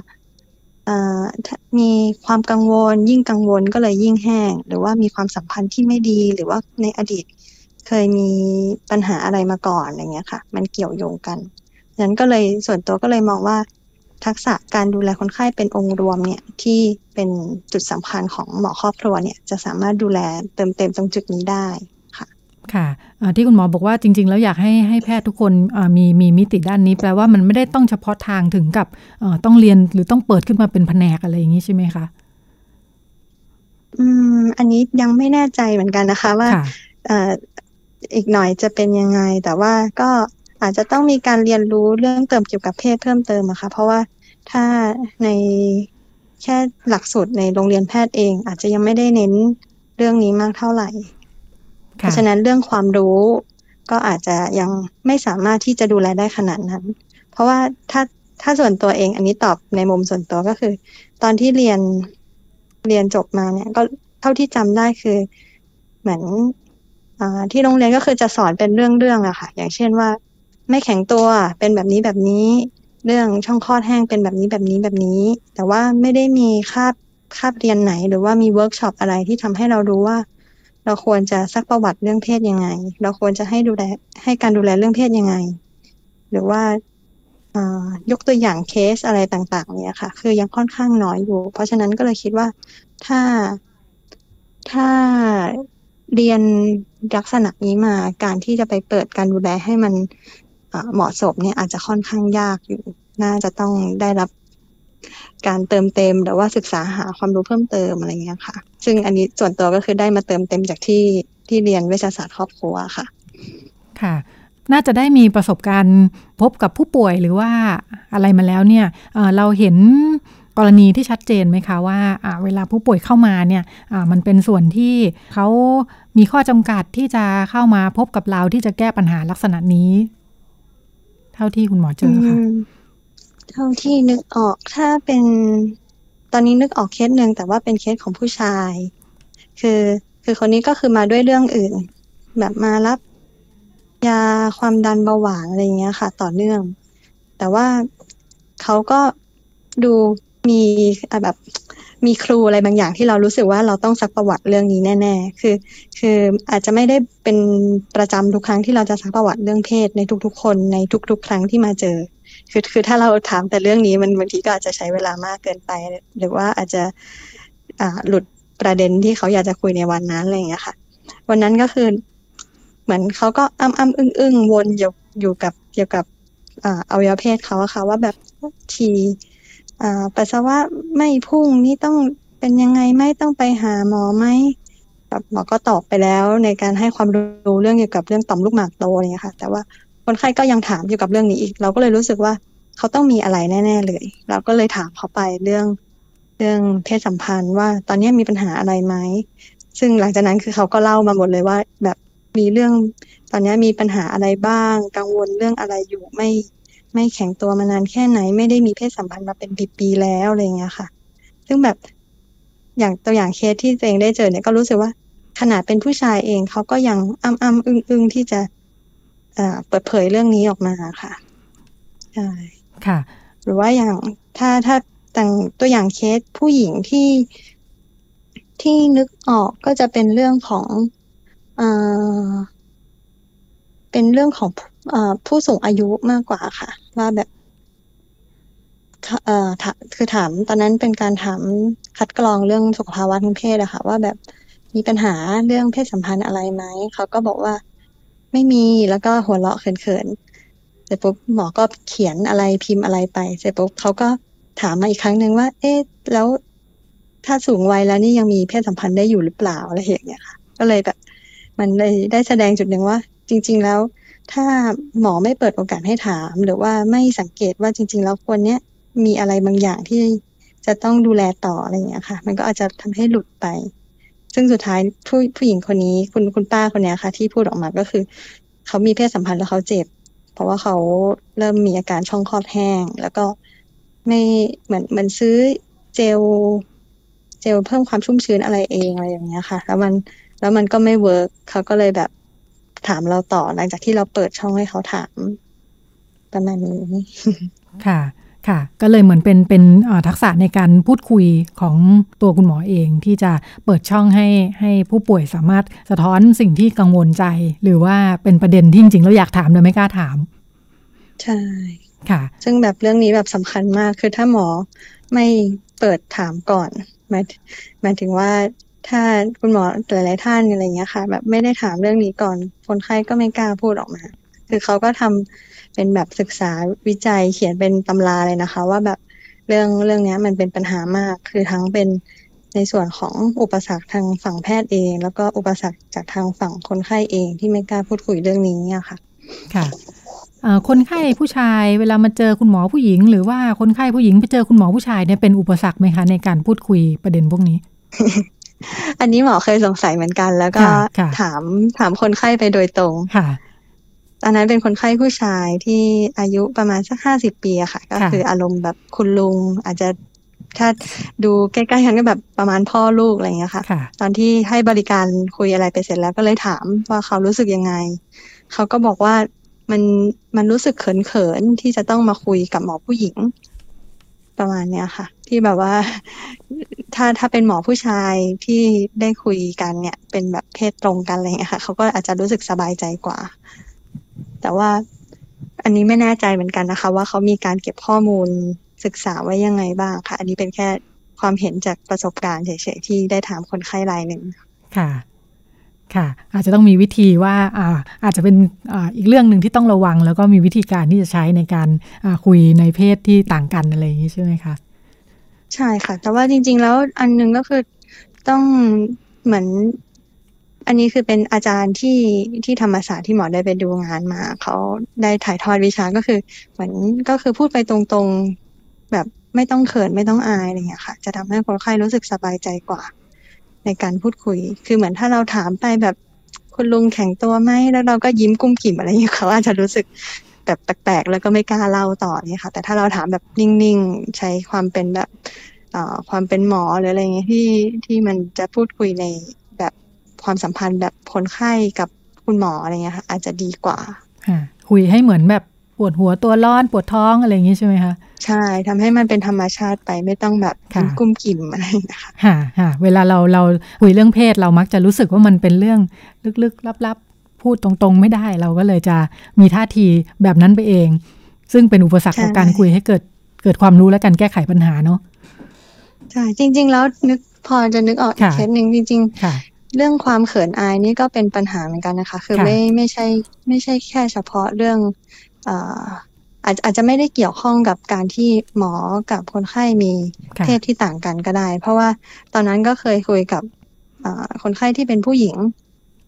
มีความกังวล ยิ่งกังวลก็เลยยิ่งแห้ง หรือว่ามีความสัมพันธ์ที่ไม่ดีหรือว่าในอดีตเคยมีปัญหาอะไรมาก่อนอะไรเงี้ยค่ะ มันเกี่ยวโยงกันฉะนั้นก็เลยส่วนตัวก็เลยมองว่า ทักษะการดูแลคนไข้เป็นองค์รวมเนี่ยที่เป็นจุดสำคัญของหมอครอบครัวเนี่ยจะสามารถดูแลเติมเต็มตรงจุดนี้ได้ค่ะค่ะที่คุณหมอบอกว่าจริง ๆ แล้วอยากให้ให้แพทย์ทุกคนมีมีมิติด้านนี้ แปลว่ามันไม่ได้ต้องเฉพาะทางถึงกับต้องเรียนหรือต้องเปิดขึ้นมาเป็นแผนกอะไรอย่างนี้ใช่ไหมคะอืมอันนี้ยังไม่แน่ใจเหมือนกันนะคะว่าอีกหน่อยจะเป็นยังไง แต่ว่าก็ อาจจะต้องมีการเรียนรู้เรื่องเติมเกี่ยวกับเพศเพิ่มเติมอะค่ะ เพราะว่าถ้าในแค่หลักสูตรในโรงเรียนแพทย์เอง อาจจะยังไม่ได้เน้นเรื่องนี้มากเท่าไหร่ เพราะฉะนั้นเรื่องความรู้ก็อาจจะยังไม่สามารถที่จะดูแลได้ขนาดนั้น เพราะว่าถ้าถ้าส่วนตัวเองอันนี้ตอบในมุมส่วนตัวก็คือ ตอนที่เรียนเรียนจบมาเนี่ย ก็เท่าที่จำได้คือเหมือนอที่โรงเรียนก็คือจะสอนเป็นเรื่องๆอะค่ะ อย่างเช่นว่า ไม่แข็งตัวเป็นแบบนี้แบบนี้ เรื่องช่องคลอดแห้งเป็นแบบนี้แบบนี้แบบนี้ แต่ว่าไม่ได้มีคาบคาบเรียนไหน หรือว่ามีเวิร์กช็อปอะไรที่ทำให้เรารู้ว่า เราควรจะซักประวัติเรื่องเพศยังไง เราควรจะให้ดูแลให้การดูแลเรื่องเพศยังไง หรือว่ายกตัวอย่างเคสอะไรต่างๆ เนี่ยค่ะ คือยังค่อนข้างน้อยอยู่ เพราะฉะนั้นก็เลยคิดว่าถ้าถ้าเรียนลักษณะนี้มาการที่จะไปเปิดการดูแลให้มัน เหมาะสมเนี่ยอาจจะค่อนข้างยากอยู่ น่าจะต้องได้รับการเติมเต็มหรือว่าศึกษาหาความรู้เพิ่มเติมอะไรเงี้ยค่ะ ซึ่งอันนี้ส่วนตัวก็คือได้มาเติมเต็มจากที่ที่เรียนเวชศาสตร์ครอบครัวค่ะ ค่ะ น่าจะได้มีประสบการณ์พบกับผู้ป่วยหรือว่าอะไรมาแล้วเนี่ยเเราเห็นกรณีที่ชัดเจนไหมคะว่าเวลาผู้ป่วยเข้ามาเนี่ยมันเป็นส่วนที่เขามีข้อจำกัดที่จะเข้ามาพบกับเราที่จะแก้ปัญหาลักษณะนี้ เท่าที่คุณหมอเจอค่ะเท่าที่นึกออกถ้าเป็นตอนนี้นึกออกเคสหนึ่งแต่ว่าเป็นเคสของผู้ชาย คือคือคนนี้ก็คือมาด้วยเรื่องอื่น แบบมารับยาความดันเบาหวานอะไรเงี้ยค่ะ ต่อเนื่อง แต่ว่าเขาก็ดูมีแบบ มีครูอะไรบางอย่างที่เรารู้สึกว่าเราต้องซักประวัติเรื่องนี้แน่ ๆ คือ คืออาจจะไม่ได้เป็นประจำทุกครั้งที่เราจะซักประวัติเรื่องเพศในทุก ๆ คนในทุก ๆ ครั้งที่มาเจอ คือคือถ้าเราถามแต่เรื่องนี้มันบางทีก็อาจจะใช้เวลามากเกินไป หรือว่าอาจจะอ่าหลุดประเด็นที่เขาอยากจะคุยในวันนั้นอะไรอย่างเงี้ยค่ะ วันนั้นก็คือเหมือนเขาก็อ้ำอ้ำอึ้งอึ้งวนอยู่อยู่กับเกี่ยวกับอ่าอวัยวะเพศเขาอะค่ะว่าแบบที ปัสสาวะไม่พุ่งนี่ต้องเป็นยังไงไม่ต้องไปหาหมอไหมแบบหมอก็ตอบไปแล้วในการให้ความรู้เรื่องเกี่ยวกับเรื่องต่อมลูกหมากโตอะไรเงี้ยค่ะ แต่ว่าคนไข้ก็ยังถามเกี่ยวกับเรื่องนี้อีก เราก็เลยรู้สึกว่าเขาต้องมีอะไรแน่ ๆ เลย เราก็เลยถามเขาไปเรื่องเรื่องเพศสัมพันธ์ว่าตอนนี้มีปัญหาอะไรไหม ซึ่งหลังจากนั้นคือเขาก็เล่ามาหมดเลยว่า แบบมีเรื่องตอนนี้มีปัญหาอะไรบ้าง กังวลเรื่องอะไรอยู่ไม่ ไม่แข็งตัวมานานแค่ไหน ไม่ได้มีเพศสัมพันธ์มาเป็นปีๆแล้วอะไรเงี้ยค่ะ ซึ่งแบบอย่างตัวอย่างเคสที่ตัวเองได้เจอเนี่ยก็รู้สึกว่า ขนาดเป็นผู้ชายเองเขาก็ยังอ้ำอ้ำอึ้งอึ้งที่จะเปิดเผยเรื่องนี้ออกมาค่ะใช่ค่ะ หรือว่าอย่างถ้าถ้าต่างตัวอย่างเคสผู้หญิงที่ที่นึกออกก็จะเป็นเรื่องของเอ่อ เป็นเรื่องของอผู้สูงอายุมากกว่าค่ะ ว่าแบบคือถาม ตอนนั้นเป็นการถามคัดกรองเรื่องสุขภาวะทางเพศอะค่ะ ว่าแบบมีปัญหาเรื่องเพศสัมพันธ์อะไรไหมเขาก็บอกว่าไม่มีแล้วก็หัวเราะเขินๆเสร็จปุ๊บหมอก็เขียนอะไรพิมพ์อะไรไป เสร็จปุ๊บเขาก็ถามมาอีกครั้งหนึ่งว่า เอ๊ะแล้วถ้าสูงวัยแล้วนี่ยังมีเพศสัมพันธ์ได้อยู่หรือเปล่าอะไรอย่างเงี้ยค่ะ ก็เลยแบบ มันเลยได้แสดงจุดหนึ่งว่า จริง ๆ แล้วถ้าหมอไม่เปิดโอกาสให้ถาม หรือว่าไม่สังเกตว่าจริง ๆ แล้วคนเนี้ยมีอะไรบางอย่างที่จะต้องดูแลต่ออะไรอย่างเงี้ยค่ะ มันก็อาจจะทำให้หลุดไป ซึ่งสุดท้ายผู้ผู้หญิงคนนี้คุณคุณป้าคนเนี้ยค่ะ ที่พูดออกมาก็คือ เขามีเพศสัมพันธ์แล้วเขาเจ็บ เพราะว่าเขาเริ่มมีอาการช่องคลอดแห้ง แล้วก็ไม่เหมือนเหมือนซื้อเจลเจลเพิ่มความชุ่มชื้นอะไรเองอะไรอย่างเงี้ยค่ะ แล้วมันแล้วมันก็ไม่ work เขาก็เลยแบบ ถามเราต่อหลังจากที่เราเปิดช่องให้เขาถามประมาณนี้ค่ะค่ะ ก็เลยเหมือนเป็นเป็นทักษะในการพูดคุยของตัวคุณหมอเองที่จะเปิดช่องให้ให้ผู้ป่วยสามารถสะท้อนสิ่งที่กังวลใจ หรือว่าเป็นประเด็นที่จริงๆแล้วอยากถามแต่ไม่กล้าถาม ใช่ค่ะ ซึ่งแบบเรื่องนี้แบบสำคัญมากคือถ้าหมอไม่เปิดถามก่อนหมายหมายถึงว่า ถ้าคุณหมอหลายๆท่านอะไรเงี้ยค่ะ แบบไม่ได้ถามเรื่องนี้ก่อน คนไข้ก็ไม่กล้าพูดออกมา คือเขาก็ทำเป็นแบบศึกษาวิจัยเขียนเป็นตำราเลยนะคะ ว่าแบบเรื่องเรื่องนี้มันเป็นปัญหามาก คือทั้งเป็นในส่วนของอุปสรรคทางฝั่งแพทย์เอง แล้วก็อุปสรรคจากทางฝั่งคนไข้เองที่ไม่กล้าพูดคุยเรื่องนี้อะค่ะ ค่ะคนไข้ผู้ชายเวลามาเจอคุณหมอผู้หญิง หรือว่าคนไข้ผู้หญิงไปเจอคุณหมอผู้ชายเนี่ยเป็นอุปสรรคไหมคะในการพูดคุยประเด็นพวกนี้ อันนี้หมอเคยสงสัยเหมือนกัน แล้วก็ถามถามคนไข้ไปโดยตรงค่ะตอนนั้นเป็นคนไข้ผู้ชายที่อายุประมาณสักห้าสิบปีอะค่ะ ก็คืออารมณ์แบบคุณลุง อาจจะถ้าดูใกล้ๆกันก็แบบประมาณพ่อลูกอะไรอย่างเงี้ยค่ะ ตอนที่ให้บริการคุยอะไรไปเสร็จแล้วก็เลยถามว่าเขารู้สึกยังไง เขาก็บอกว่ามันมันรู้สึกเขินๆที่จะต้องมาคุยกับหมอผู้หญิง ประมาณเนี้ยค่ะ ที่แบบว่า ถ้าถ้าเป็นหมอผู้ชายที่ได้คุยกันเนี่ย เป็นแบบเพศตรงกันอะไรเงี้ยค่ะเขาก็อาจจะรู้สึกสบายใจกว่า แต่ว่าอันนี้ไม่แน่ใจเหมือนกันนะคะ ว่าเขามีการเก็บข้อมูลศึกษาไว้ยังไงบ้างค่ะ อันนี้เป็นแค่ความเห็นจากประสบการณ์เฉยๆที่ได้ถามคนไข้รายหนึ่งค่ะ ค่ะ อาจจะต้องมีวิธีว่าอาอาจจะเป็นออีกเรื่องหนึ่งที่ต้องระวัง แล้วก็มีวิธีการที่จะใช้ในการคุยในเพศที่ต่างกันอะไรอย่างนี้ใช่ไหมคะใช่ค่ะ แต่ว่าจริง ๆ แล้วอันนึงก็คือต้องเหมือน อันนี้คือเป็นอาจารย์ที่ที่ธรรมศาสตร์ที่หมอได้ไปดูงานมา เขาได้ถ่ายทอดวิชาก็คือเหมือนก็คือพูดไปตรงๆแบบไม่ต้องเขินไม่ต้องอายอะไรอย่างเงี้ยค่ะ จะทำให้คนไข้รู้สึกสบายใจกว่า ในการพูดคุย คือเหมือนถ้าเราถามไปแบบคุณลุงแข็งตัวไหมแล้วเราก็ยิ้มกุ้มกิ่มอะไรอย่างเงี้ยเขาอาจจะรู้สึกแบบแปลกๆ แล้วก็ไม่กล้าเล่าต่อเนี่ยค่ะ แต่ถ้าเราถามแบบนิ่งๆ ใช้ความเป็นแบบความเป็นหมอหรืออะไรเงี้ยที่ที่มันจะพูดคุยในแบบความสัมพันธ์แบบคนไข้กับคุณหมออะไรเงี้ยค่ะอาจจะดีกว่าคุยให้เหมือนแบบปวดหัวตัวร้อนปวดท้องอะไรอย่างนี้ใช่ไหมคะ ใช่ทำให้มันเป็นธรรมชาติไปไม่ต้องแบบกุ้มกิ่มอะไรนะคะค่ะค่ะเวลาเราเราคุยเรื่องเพศเรามักจะรู้สึกว่ามันเป็นเรื่องลึกๆลับๆ พูดตรงๆ ไม่ได้เราก็เลยจะมีท่าทีแบบนั้นไปเอง ซึ่งเป็นอุปสรรคของการคุยให้เกิดเกิดความรู้และการแก้ไขปัญหาเนาะใช่จริง ๆ แล้วนึกพอจะนึกออกเคสหนึ่งจริงๆเรื่องความเขินอายนี่ก็เป็นปัญหาเหมือนกันนะคะ คือไม่ไม่ใช่ไม่ใช่แค่เฉพาะเรื่อง อาจอาจจะไม่ได้เกี่ยวข้องกับการที่หมอกับคนไข้มีเพศที่ต่างกันก็ได้ เพราะว่าตอนนั้นก็เคยคุยกับคนไข้ที่เป็นผู้หญิง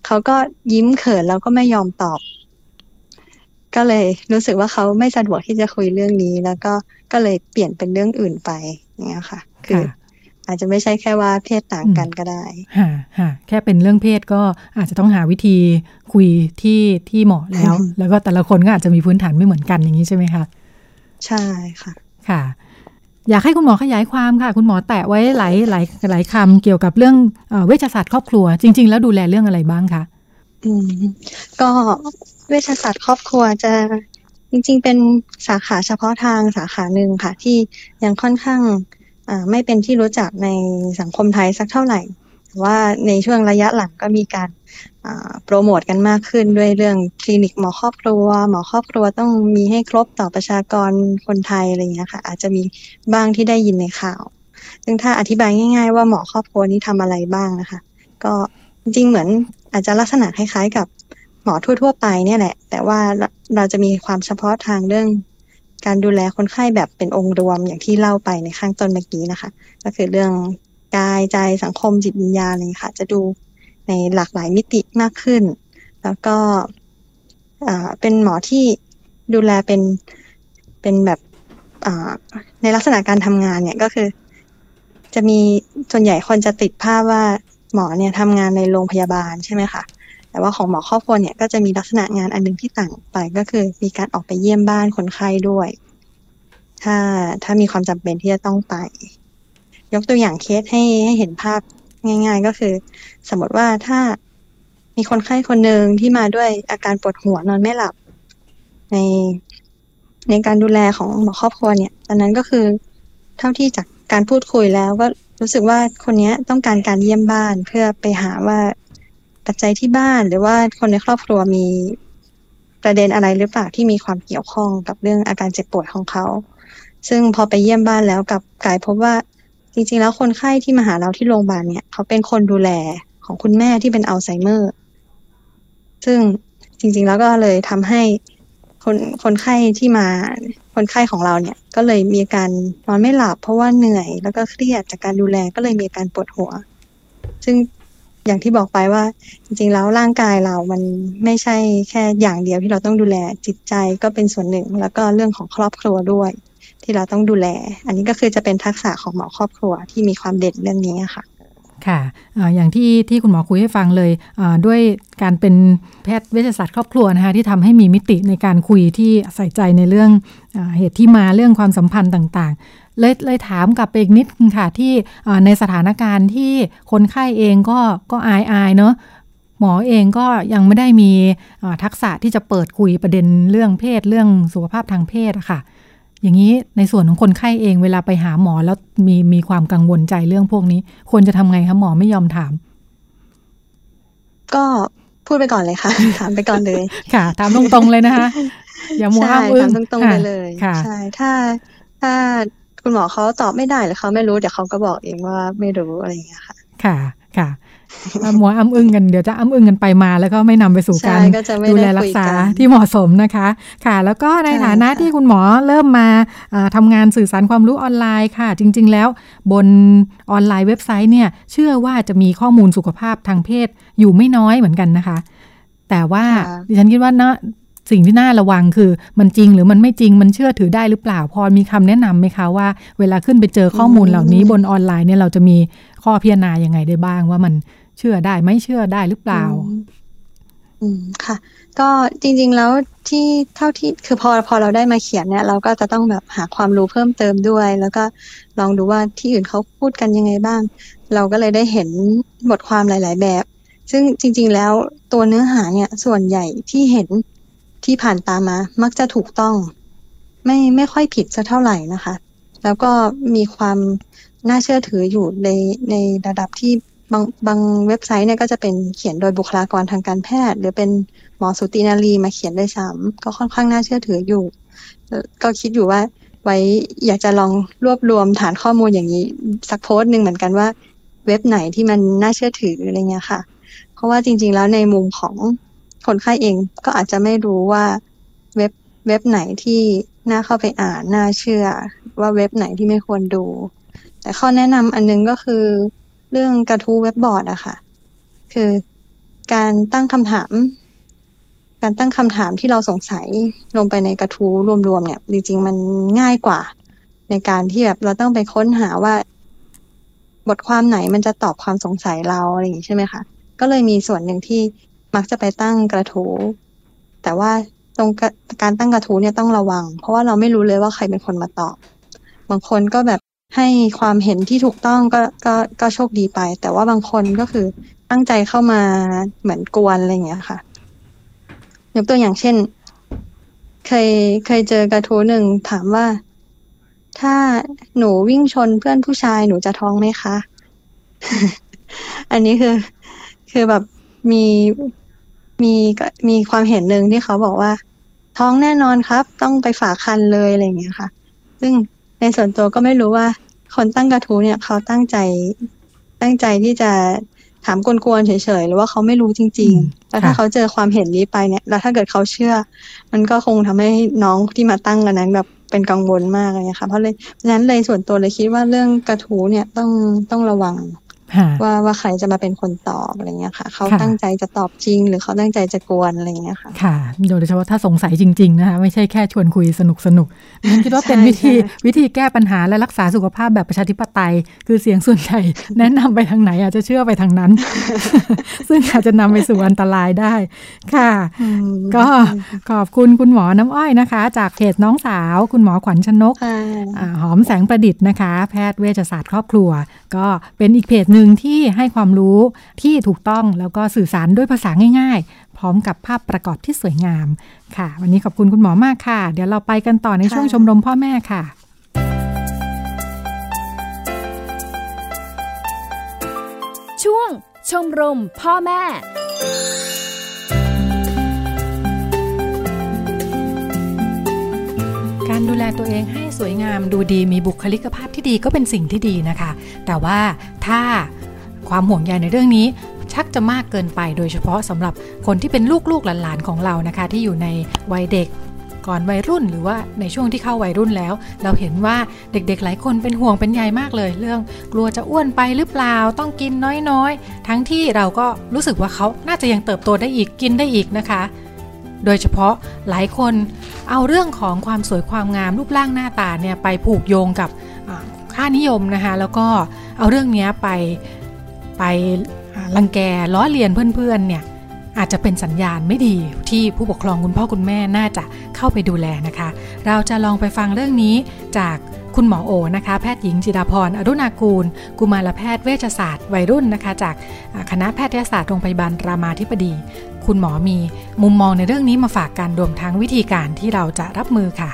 เขาก็ยิ้มเขินแล้วก็ไม่ยอมตอบ ก็เลยรู้สึกว่าเขาไม่สะดวกที่จะคุยเรื่องนี้ แล้วก็ก็เลยเปลี่ยนเป็นเรื่องอื่นไปอย่างเงี้ยค่ะ คือ อาจจะไม่ใช่แค่ว่าเพศต่างกันก็ได้ค่ะค่ะแค่เป็นเรื่องเพศก็อาจจะต้องหาวิธีคุยที่ที่เหมาะแล้ว แล้วก็แต่ละคนก็อาจจะมีพื้นฐานไม่เหมือนกันอย่างนี้ใช่ไหมคะใช่ค่ะค่ะ อยากให้คุณหมอขยายความค่ะ คุณหมอแตะไว้หลายหลายหลายคำเกี่ยวกับเรื่องเวชศาสตร์ครอบครัว จริง ๆ แล้วดูแลเรื่องอะไรบ้างคะอืมก็เวชศาสตร์ครอบครัวจะจริง ๆ เป็นสาขาเฉพาะทางสาขาหนึ่งค่ะ ที่ยังค่อนข้าง ไม่เป็นที่รู้จักในสังคมไทยสักเท่าไหร่ว่าในช่วงระยะหลังก็มีการโปรโมทกันมากขึ้นด้วยเรื่องคลินิกหมอครอบครัว หมอครอบครัวต้องมีให้ครบต่อประชากรคนไทยอะไรอย่างเงี้ยค่ะ อาจจะมีบ้างที่ได้ยินในข่าว ซึ่งถ้าอธิบายง่าย ๆ ว่าหมอครอบครัวนี้ทำอะไรบ้างนะคะ ก็จริงเหมือนอาจจะลักษณะคล้ายๆกับหมอทั่ว ๆ ไปเนี่ยแหละ แต่ว่าเราจะมีความเฉพาะทางเรื่อง การดูแลคนไข้แบบเป็นองค์รวมอย่างที่เล่าไปในข้างต้นเมื่อกี้นะคะ ก็คือเรื่องกายใจสังคมจิตวิญญาณอะไรค่ะ จะดูในหลากหลายมิติมากขึ้น แล้วก็เป็นหมอที่ดูแลเป็นเป็นแบบในลักษณะการทำงานเนี่ยก็คือ จะมีส่วนใหญ่คนจะติดภาพว่าหมอเนี่ยทำงานในโรงพยาบาลใช่ไหมคะ แต่ว่าของหมอครอบครัวเนี่ยก็จะมีลักษณะงานอันนึงที่ต่างไปก็คือ มีการออกไปเยี่ยมบ้านคนไข้ด้วย ถ้าถ้ามีความจำเป็นที่จะต้องไป ยกตัวอย่างเคสให้ให้เห็นภาพง่าย ๆ ก็คือ สมมติว่าถ้ามีคนไข้คนหนึ่งที่มาด้วยอาการปวดหัวนอนไม่หลับ ในในการดูแลของหมอครอบครัวเนี่ยตอนนั้นก็คือเท่าที่จากการพูดคุยแล้วก็รู้สึกว่าคนนี้ต้องการการเยี่ยมบ้านเพื่อไปหาว่า ปัจจัยที่บ้านหรือว่าคนในครอบครัวมีประเด็นอะไรหรือเปล่าที่มีความเกี่ยวข้องกับเรื่องอาการเจ็บปวดของเขา ซึ่งพอไปเยี่ยมบ้านแล้วกับกลายพบว่าจริงๆ แล้วคนไข้ที่มาหาเราที่โรงพยาบาลเนี่ย เขาเป็นคนดูแลของคุณแม่ที่เป็นอัลไซเมอร์ ซึ่งจริงๆ แล้วก็เลยทำให้คนคนไข้ที่มาคนไข้ของเราเนี่ย ก็เลยมีการนอนไม่หลับเพราะว่าเหนื่อย แล้วก็เครียดจากการดูแลก็เลยมีการปวดหัว ซึ่ง อย่างที่บอกไปว่า จริง ๆ แล้วร่างกายเรามันไม่ใช่แค่อย่างเดียวที่เราต้องดูแลจิตใจก็เป็นส่วนหนึ่ง แล้วก็เรื่องของครอบครัวด้วย ที่เราต้องดูแล อันนี้ก็คือจะเป็นทักษะของหมอครอบครัวที่มีความเด่นเรื่องนี้ค่ะค่ะอย่างที่ที่คุณหมอคุยให้ฟังเลยด้วยการเป็นแพทย์เวชศาสตร์ครอบครัวนะคะที่ทำให้มีมิติในการคุยที่ใส่ใจในเรื่องอเหตุที่มาเรื่องความสัมพันธ์ต่าง เลยเลยถามกลับไปอีกนิดค่ะ ที่ในสถานการณ์ที่คนไข้เองก็ก็อายอายเนาะหมอเองก็ยังไม่ได้มีทักษะที่จะเปิดคุยประเด็นเรื่องเพศเรื่องสุขภาพทางเพศอะค่ะ อย่างนี้ในส่วนของคนไข้เองเวลาไปหาหมอแล้วมีมีความกังวลใจเรื่องพวกนี้ ควรจะทำไงคะหมอไม่ยอมถาม ก็พูดไปก่อนเลยค่ะ ถามไปก่อนเลย ค่ะถามตรงๆเลยนะคะอย่ามัวอ้างอึ้งถามตรงๆไปเลยใช่ถ้าถ้า คุณหมอเขาตอบไม่ได้หรือเขาไม่รู้เดี๋ยวเขาก็บอกเองว่าไม่รู้อะไรอย่างเงี้ยค่ะ ค่ะค่ะมัวอ้ำอึ้งกันเดี๋ยวจะอ้ำอึ้งกันไปมาแล้วก็ไม่นำไปสู่การดูแลรักษาที่เหมาะสมนะคะ ค่ะ แล้วก็ในฐานะที่คุณหมอเริ่มมาทำงานสื่อสารความรู้ออนไลน์ค่ะ จริง ๆ แล้วบนออนไลน์เว็บไซต์เนี่ย เชื่อว่าจะมีข้อมูลสุขภาพทางเพศอยู่ไม่น้อยเหมือนกันนะคะ แต่ว่าดิฉันคิดว่านะ สิ่งที่น่าระวังคือมันจริงหรือมันไม่จริงมันเชื่อถือได้หรือเปล่าพอมีคำแนะนํำไหมคะว่า เวลาขึ้นไปเจอข้อมูลเหล่านี้บนออนไลน์เนี่ยเราจะมีข้อพิจารณายังไงได้บ้างว่ามันเชื่อได้ไม่เชื่อได้หรือเปล่าอืมค่ะ ก็จริงๆแล้วที่เท่าที่คือพอพอเราได้มาเขียนเนี่ย เราก็จะต้องแบบหาความรู้เพิ่มเติมด้วย แล้วก็ลองดูว่าที่อื่นเขาพูดกันยังไงบ้าง เราก็เลยได้เห็นบทความหลาย ๆ แบบ ซึ่งจริง ๆ แล้วตัวเนื้อหาเนี่ยส่วนใหญ่ที่เห็น ที่ผ่านตามมา มักจะถูกต้อง ไม่ไม่ค่อยผิดสักเท่าไหร่นะคะ แล้วก็มีความน่าเชื่อถืออยู่ในในระดับที่บางบางเว็บไซต์เนี่ยก็จะเป็นเขียนโดยบุคลากรทางการแพทย์ หรือเป็นหมอสุตินารีมาเขียนได้ซ้ำก็ค่อนข้างน่าเชื่อถืออยู่ ก็คิดอยู่ว่า ไว้อยากจะลองรวบรวมฐานข้อมูลอย่างนี้ สักโพสต์หนึ่งเหมือนกันว่า เว็บไหนที่มันน่าเชื่อถืออะไรเงี้ยค่ะ เพราะว่าจริง ๆ แล้วในมุมของ คนไข้เองก็อาจจะไม่รู้ว่าเว็บเว็บไหนที่น่าเข้าไปอ่านน่าเชื่อ ว่าเว็บไหนที่ไม่ควรดู แต่ข้อแนะนำอันนึงก็คือเรื่องกระทู้เว็บบอร์ดอะค่ะ คือการตั้งคำถาม การตั้งคำถามที่เราสงสัยลงไปในกระทู้รวมๆเนี่ยจริงๆมันง่ายกว่า ในการที่แบบเราต้องไปค้นหาว่า บทความไหนมันจะตอบความสงสัยเราอะไรอย่างนี้ใช่ไหมคะก็เลยมีส่วนหนึ่งที่ มักจะไปตั้งกระทู้แต่ว่าตรงการตั้งกระทู้เนี่ยต้องระวัง เพราะว่าเราไม่รู้เลยว่าใครเป็นคนมาตอบ บางคนก็แบบให้ความเห็นที่ถูกต้องก็ก็ก็โชคดีไป แต่ว่าบางคนก็คือตั้งใจเข้ามาเหมือนกวนอะไรอย่างเงี้ยค่ะยกตัวอย่างเช่น เคยเคยเจอกระทู้หนึ่งถามว่า ถ้าหนูวิ่งชนเพื่อนผู้ชายหนูจะท้องไหมคะ อันนี้คือ คือแบบมี มีมีความเห็นหนึ่งที่เขาบอกว่า ท้องแน่นอนครับ ต้องไปฝากคันเลยอะไรอย่างเงี้ยค่ะ ซึ่งในส่วนตัวก็ไม่รู้ว่า คนตั้งกระทู้เนี่ย เขาตั้งใจตั้งใจที่จะถามกวนๆเฉยๆหรือว่าเขาไม่รู้จริง ๆ แล้วถ้าเขาเจอความเห็นนี้ไปเนี่ย แล้วถ้าเกิดเขาเชื่อ มันก็คงทำให้น้องที่มาตั้งกันนั้นแบบเป็นกังวลมากเลยค่ะเพราะเลยฉะนั้นเลยส่วนตัวเลยคิดว่าเรื่องกระทู้เนี่ยต้องต้องระวัง ว่าว่าใครจะมาเป็นคนตอบอะไรเงี้ยค่ะ เขาตั้งใจจะตอบจริง หรือเขาตั้งใจจะกวนอะไรเงี้ยค่ะ ค่ะ โดยเฉพาะถ้าสงสัยจริง ๆ นะคะ ไม่ใช่แค่ชวนคุยสนุกสนุกฉันคิดว่าเป็นวิธีวิธีแก้ปัญหาและรักษาสุขภาพแบบประชาธิปไตย คือเสียงส่วนใหญ่แนะนำไปทางไหนอาจจะเชื่อไปทางนั้น ซึ่งอาจจะนำไปสู่อันตรายได้ ค่ะ ก็ขอบคุณคุณหมอน้ำอ้อยนะคะ จากเพจน้องสาว คุณหมอขวัญชนกหอมแสงประดิษฐ์นะคะ แพทย์เวชศาสตร์ครอบครัว ก็เป็นอีกเพจหนึ่งที่ให้ความรู้ที่ถูกต้องแล้วก็สื่อสารด้วยภาษาง่าย ๆ พร้อมกับภาพประกอบที่สวยงามค่ะ วันนี้ขอบคุณคุณหมอมากค่ะ เดี๋ยวเราไปกันต่อในช่วงชมรมพ่อแม่ค่ะช่วงชมรมพ่อแม่ การดูแลตัวเองให้สวยงามดูดีมีบุคลิกภาพที่ดีก็เป็นสิ่งที่ดีนะคะ แต่ว่าถ้าความห่วงใยในเรื่องนี้ชักจะมากเกินไปโดยเฉพาะสำหรับคนที่เป็นลูกๆหลานๆของเรานะคะ ที่อยู่ในวัยเด็กก่อนวัยรุ่นหรือว่าในช่วงที่เข้าวัยรุ่นแล้ว เราเห็นว่าเด็กๆ หลายคนเป็นห่วงเป็นใยมากเลย เรื่องกลัวจะอ้วนไปหรือเปล่าต้องกินน้อยๆ ทั้งที่เราก็รู้สึกว่าเขาน่าจะยังเติบโตได้อีกกินได้อีกนะคะ โดยเฉพาะหลายคนเอาเรื่องของความสวยความงามรูปร่างหน้าตาเนี่ยไปผูกโยงกับค่านิยมนะคะแล้วก็เอาเรื่องนี้ไปไปรังแกล้อเลียนเพื่อนๆเนี่ยอาจจะเป็นสัญญาณไม่ดีที่ผู้ปกครองคุณพ่อคุณแม่น่าจะเข้าไปดูแลนะคะ เราจะลองไปฟังเรื่องนี้จากคุณหมอโอนะคะ แพทย์หญิงจิดาพรอรุณากูล กุมารแพทย์เวชศาสตร์วัยรุ่นนะคะ จากคณะแพทยศาสตร์โรงพยาบาลรามาธิบดี คุณหมอมีมุมมองในเรื่องนี้มาฝากกันรวมทั้งวิธีการที่เราจะรับมือค่ะ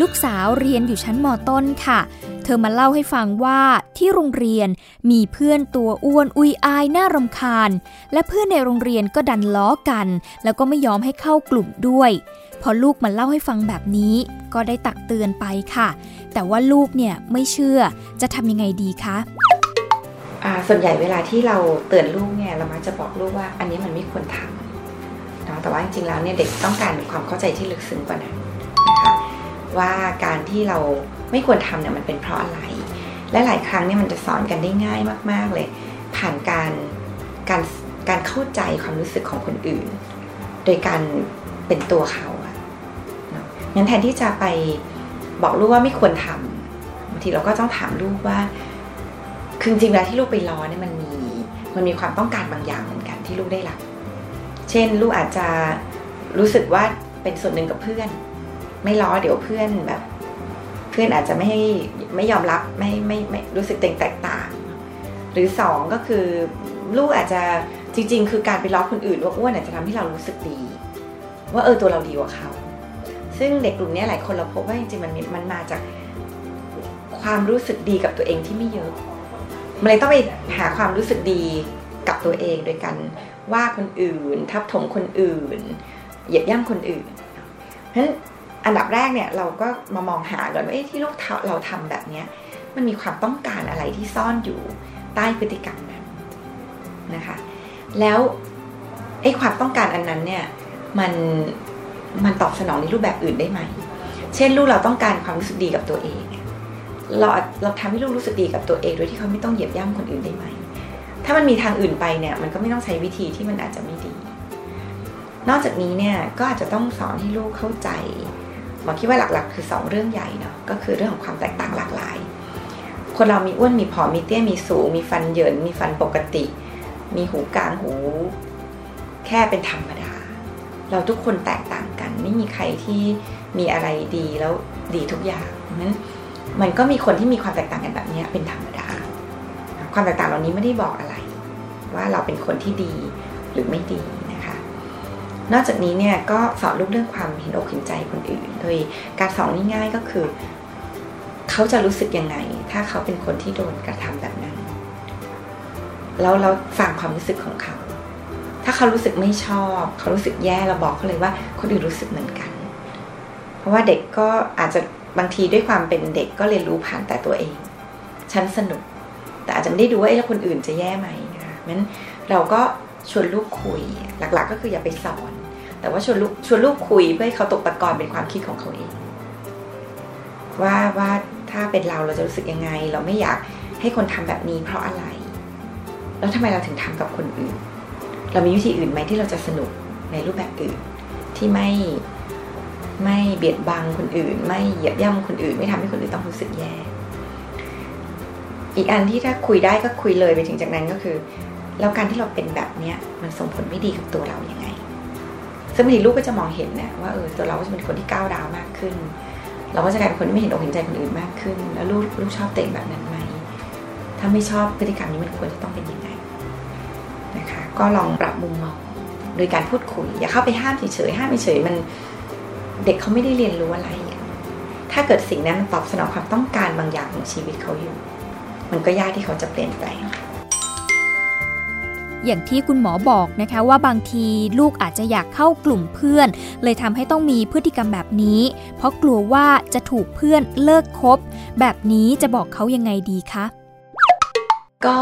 ลูกสาวเรียนอยู่ชั้นมต้นค่ะ เธอมาเล่าให้ฟังว่าที่โรงเรียนมีเพื่อนตัวอ้วนอุยอายน่ารำคาญ และเพื่อนในโรงเรียนก็ดันล้อกัน แล้วก็ไม่ยอมให้เข้ากลุ่มด้วยพอลูกมาเล่าให้ฟังแบบนี้ก็ได้ตักเตือนไปค่ะ แต่ว่าลูกเนี่ยไม่เชื่อจะทำยังไงดีคะ ส่วนใหญ่เวลาที่เราเตือนลูกเนี่ยเรามักจะบอกลูกว่าอันนี้มันไม่ควรทำเนาะแต่ว่าจริงๆแล้วเนี่ยเด็กต้องการความเข้าใจที่ลึกซึ้งกว่านั้นนะคะว่าการที่เราไม่ควรทำเนี่ยมันเป็นเพราะอะไร และหลายครั้งเนี่ยมันจะสอนกันได้ง่ายมาก ๆเลย ผ่านการการการเข้าใจความรู้สึกของคนอื่น โดยการเป็นตัวเขาอะงั้นแทนที่จะไปบอกลูกว่าไม่ควรทำบางทีเราก็ต้องถามลูกว่า คือจริงๆแล้วที่ลูกไปล้อเนี่ยมันมีมันมีความต้องการบางอย่างเหมือนกันที่ลูกได้รับ เช่น ลูกอาจจะรู้สึกว่าเป็นส่วนหนึ่งกับเพื่อน ไม่ล้อเดี๋ยวเพื่อนแบบ เพื่อนอาจจะไม่ให้ไม่ยอมรับไม่ไม่ไม่รู้สึกแตกต่าง หรือสองก็คือลูกอาจจะจริง ๆ คือการไปล้อคนอื่นว่าอ้วนอาจจะทำให้เรารู้สึกดี ว่าเออตัวเราดีกว่าเขา ซึ่งเด็กกลุ่มนี้หลายคนเราพบว่าจริงๆมันมันมาจากความรู้สึกดีกับตัวเองที่ไม่เยอะ มันเลยต้องไปหาความรู้สึกดีกับตัวเองโดยการว่าคนอื่น ทับถมคนอื่น เหยียบย่ำคนอื่น เพราะฉะนั้นอันดับแรกเนี่ยเราก็มามองหาก่อนว่าที่ลูกเราทำแบบนี้มันมีความต้องการอะไรที่ซ่อนอยู่ใต้พฤติกรรมนั้นนะคะ แล้วไอ้ความต้องการอันนั้นเนี่ยมันมันตอบสนองในรูปแบบอื่นได้ไหม เช่นลูกเราต้องการความรู้สึกดีกับตัวเอง เราเราทำให้ลูกรู้สึกดีกับตัวเองโดยที่เขาไม่ต้องเหยียบย่ำคนอื่นได้ไหม ถ้ามันมีทางอื่นไปเนี่ยมันก็ไม่ต้องใช้วิธีที่มันอาจจะไม่ดี นอกจากนี้เนี่ยก็อาจจะต้องสอนให้ลูกเข้าใจหมอคิดว่าหลักๆ คือ 2 เรื่องใหญ่เนาะก็คือเรื่องของความแตกต่างหลากหลาย คนเรามีอ้วนมีผอมมีเตี้ยมีสูง มีฟันเหยินมีฟันปกติ มีหูกลางหู แค่เป็นธรรมดา เราทุกคนแตกต่างกัน ไม่มีใครที่มีอะไรดีแล้วดีทุกอย่างนั้น มันก็มีคนที่มีความแตกต่างกันแบบนี้เป็นธรรมดา ความแตกต่างเหล่านี้ไม่ได้บอกอะไร ว่าเราเป็นคนที่ดีหรือไม่ดีนะคะ นอกจากนี้เนี่ยก็สอนลูกเรื่องความเห็นอกเห็นใจคนอื่น โดยการสอนง่ายๆก็คือ เขาจะรู้สึกยังไง ถ้าเขาเป็นคนที่โดนกระทำแบบนั้นแล้วเราฟังความรู้สึกของเขา ถ้าเขารู้สึกไม่ชอบ เขารู้สึกแย่เราบอกเขาเลยว่าคนอื่นรู้สึกเหมือนกัน เพราะว่าเด็กก็อาจจะ บางทีด้วยความเป็นเด็กก็เรียนรู้ผ่านแต่ตัวเอง ฉันสนุก แต่อาจจะไม่ได้ดูว่าไอ้แล้วคนอื่นจะแย่ไหมนะคะเพราะฉะนั้นเราก็ชวนลูกคุย หลัก ๆ ก็คืออย่าไปสอน แต่ว่าชวนลูกชวนลูกคุยเพื่อให้เขาตกตะกอนเป็นความคิดของเขาเอง ว่าว่าถ้าเป็นเราเราจะรู้สึกยังไง เราไม่อยากให้คนทำแบบนี้เพราะอะไร แล้วทำไมเราถึงทำกับคนอื่น เรามีวิธีอื่นไหมที่เราจะสนุกในรูปแบบอื่นที่ไม่ ไม่เบียดบังคนอื่น ไม่เหยียบย่ำคนอื่น ไม่ทำให้คนอื่นต้องรู้สึกแย่ อีกอันที่ถ้าคุยได้ก็คุยเลยไปถึงจากนั้นก็คือ แล้วการที่เราเป็นแบบเนี้ยมันส่งผลไม่ดีกับตัวเรายัางไง ซึ่งบางทีลูกก็จะมองเห็นนะว่าเออตัวเราก็จะเป็นคนที่ก้าวร้าวมากขึ้น เราก็จะกลายเป็นคนที่ไม่เห็นอกเห็นใจคนอื่นมากขึ้น แล้วลูกลูกชอบเต็งแบบนั้นไหมถ้าไม่ชอบพฤติกรรมนี้มันควรจะต้องเป็นยังไงนะคะ ก็ลองปรับมุมมองโดยการพูดคุย อย่าเข้าไปห้ามเฉยๆห้ามเฉยมัน เด็กเขาไม่ได้เรียนรู้อะไร ถ้าเกิดสิ่งนั้นมันตอบสนองความต้องการบางอย่างของชีวิตเขาอยู่ มันก็ยากที่เขาจะเปลี่ยนแปลงอย่างที่คุณหมอบอกนะคะว่าบางทีลูกอาจจะอยากเข้ากลุ่มเพื่อน เลยทำให้ต้องมีพฤติกรรมแบบนี้ เพราะกลัวว่าจะถูกเพื่อนเลิกคบ แบบนี้จะบอกเขายังไงดีคะก็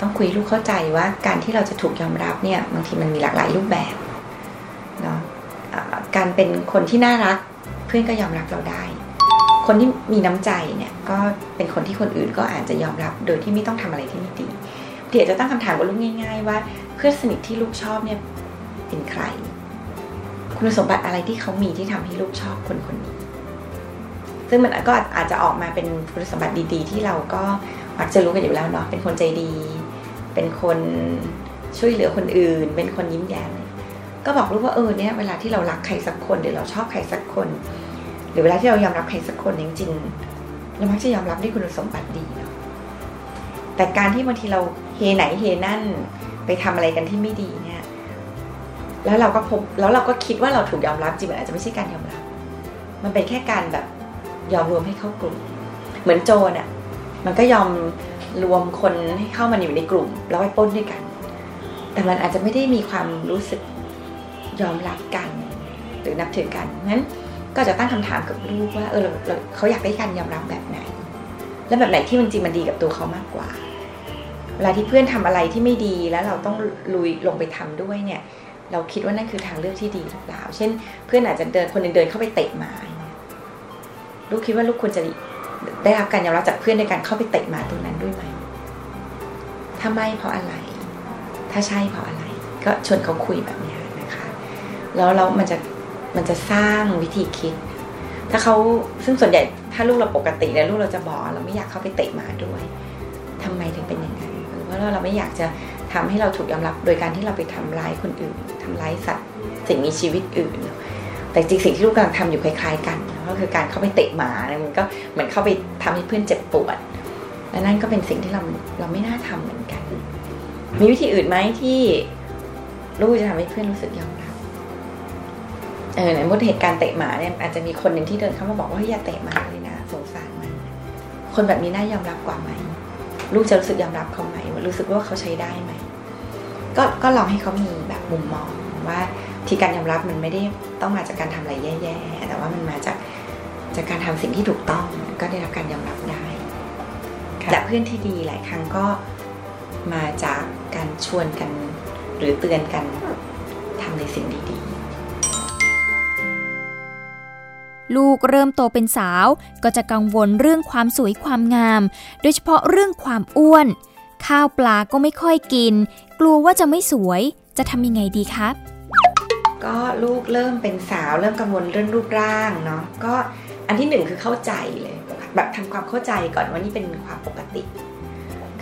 ต้องคุยลูกเข้าใจว่าการที่เราจะถูกยอมรับเนี่ยบางทีมันมีหลากหลายรูปแบบเนาะ การเป็นคนที่น่ารัก เพื่อนก็ยอมรับเราได้ คนที่มีน้ำใจเนี่ยก็เป็นคนที่คนอื่นก็อาจจะยอมรับโดยที่ไม่ต้องทำอะไรที่ไม่ดีเดี๋ยวจะตั้งคำถามกับลูกง่าย ๆ ว่าเพื่อนสนิทที่ลูกชอบเนี่ยเป็นใคร คุณสมบัติอะไรที่เขามีที่ทำให้ลูกชอบคนคนนี้ ซึ่งมันก็อาจจะออกมาเป็นคุณสมบัติดี ๆ ที่เราก็มักจะรู้กันอยู่แล้วเนาะเป็นคนใจดี เป็นคนช่วยเหลือคนอื่น เป็นคนยิ้มแย้ม ก็บอกลูกว่าเออเนี่ยเวลาที่เรารักใครสักคนหรือเราชอบใครสักคน หรือเวลาที่เรายอมรับใครสักคนจริงๆเรามักจะยอมรับด้วยคุณสมบัติดีเนาะแต่การที่บางทีเราเฮไหนเฮนั่นไปทำอะไรกันที่ไม่ดีเนี่ย แล้วเราก็พบแล้วเราก็คิดว่าเราถูกยอมรับจริงมันอาจจะไม่ใช่การยอมรับ มันเป็นแค่การแบบยอมรวมให้เข้ากลุ่ม เหมือนโจรอะมันก็ยอมรวมคนให้เข้ามาอยู่ในกลุ่ม แล้วไปป้นด้วยกัน แต่มันอาจจะไม่ได้มีความรู้สึก ยอมรับกัน หรือนับถือกันงั้นก็จะตั้งคำถามกับลูกว่าเออเราเขาอยากได้การยอมรับแบบไหน และแบบไหนที่มันจริงมันดีกับตัวเขามากกว่า เวลาที่เพื่อนทำอะไรที่ไม่ดีแล้วเราต้องลุยลงไปทำด้วยเนี่ย เราคิดว่านั่นคือทางเลือกที่ดีหรือเปล่า เช่น เพื่อนอาจจะเดินคนหนึ่งเดินเข้าไปเตะหมา ลูกคิดว่าลูกควรจะได้รับการยอมรับจากเพื่อนในการเข้าไปเตะหมาตรงนั้นด้วยไหมถ้าไม่เพราะอะไร ถ้าใช่เพราะอะไร ก็ชวนเขาคุยแบบนี้ แล้วเรามันจะมันจะสร้างวิธีคิด ถ้าเขาซึ่งส่วนใหญ่ถ้าลูกเราปกติแล้วลูกเราจะบอกเราไม่อยากเข้าไปเตะหมาด้วยทำไมถึงเป็นอย่างนั้นเพราะว่าเราไม่อยากจะทำให้เราถูกยอมรับ โดยการที่เราไปทำร้ายคนอื่นทำร้ายสัตว์สิ่งมีชีวิตอื่น แต่จริงสิ่งที่ลูกกำลังทำอยู่คล้าย ๆ กันก็คือการเข้าไปเตะหมาเนี่ยมันก็เหมือนเข้าไปทำให้เพื่อนเจ็บปวดและนั่นก็เป็นสิ่งที่เราเราไม่น่าทำเหมือนกัน มีวิธีอื่นไหมที่ลูกจะทำให้เพื่อนรู้สึกยอมรับ เออในมดเหตุการณ์เตะหมาเนี่ยอาจจะมีคนหนึ่งที่เดินเข้ามาบอกว่าอย่าเตะหมาเลยนะสงสารมัน คนแบบนี้น่ายอมรับกว่าไหมลูกจะรู้สึกยอมรับเขาไหมรู้สึกว่าเขาใช้ได้ไหมก็ก็ลองให้เขามีแบบมุมมองว่าที่การยอมรับมันไม่ได้ต้องมาจากการทำอะไรแย่ๆ แต่ว่ามันมาจากจากการทำสิ่งที่ถูกต้องก็ได้รับการยอมรับได้แต่เพื่อนที่ดีหลายครั้งก็มาจากการชวนกัน หรือเตือนกันทำในสิ่งดีๆ ลูกเริ่มโตเป็นสาว ก็จะกังวลเรื่องความสวยความงาม โดยเฉพาะเรื่องความอ้วน ข้าวปลาก็ไม่ค่อยกิน กลัวว่าจะไม่สวย จะทำยังไงดีครับ ก็ลูกเริ่มเป็นสาว เริ่มกังวลเรื่องรูปร่างเนาะก็อันที่หนึ่งคือเข้าใจเลย แบบทำความเข้าใจก่อนว่านี่เป็นความปกติ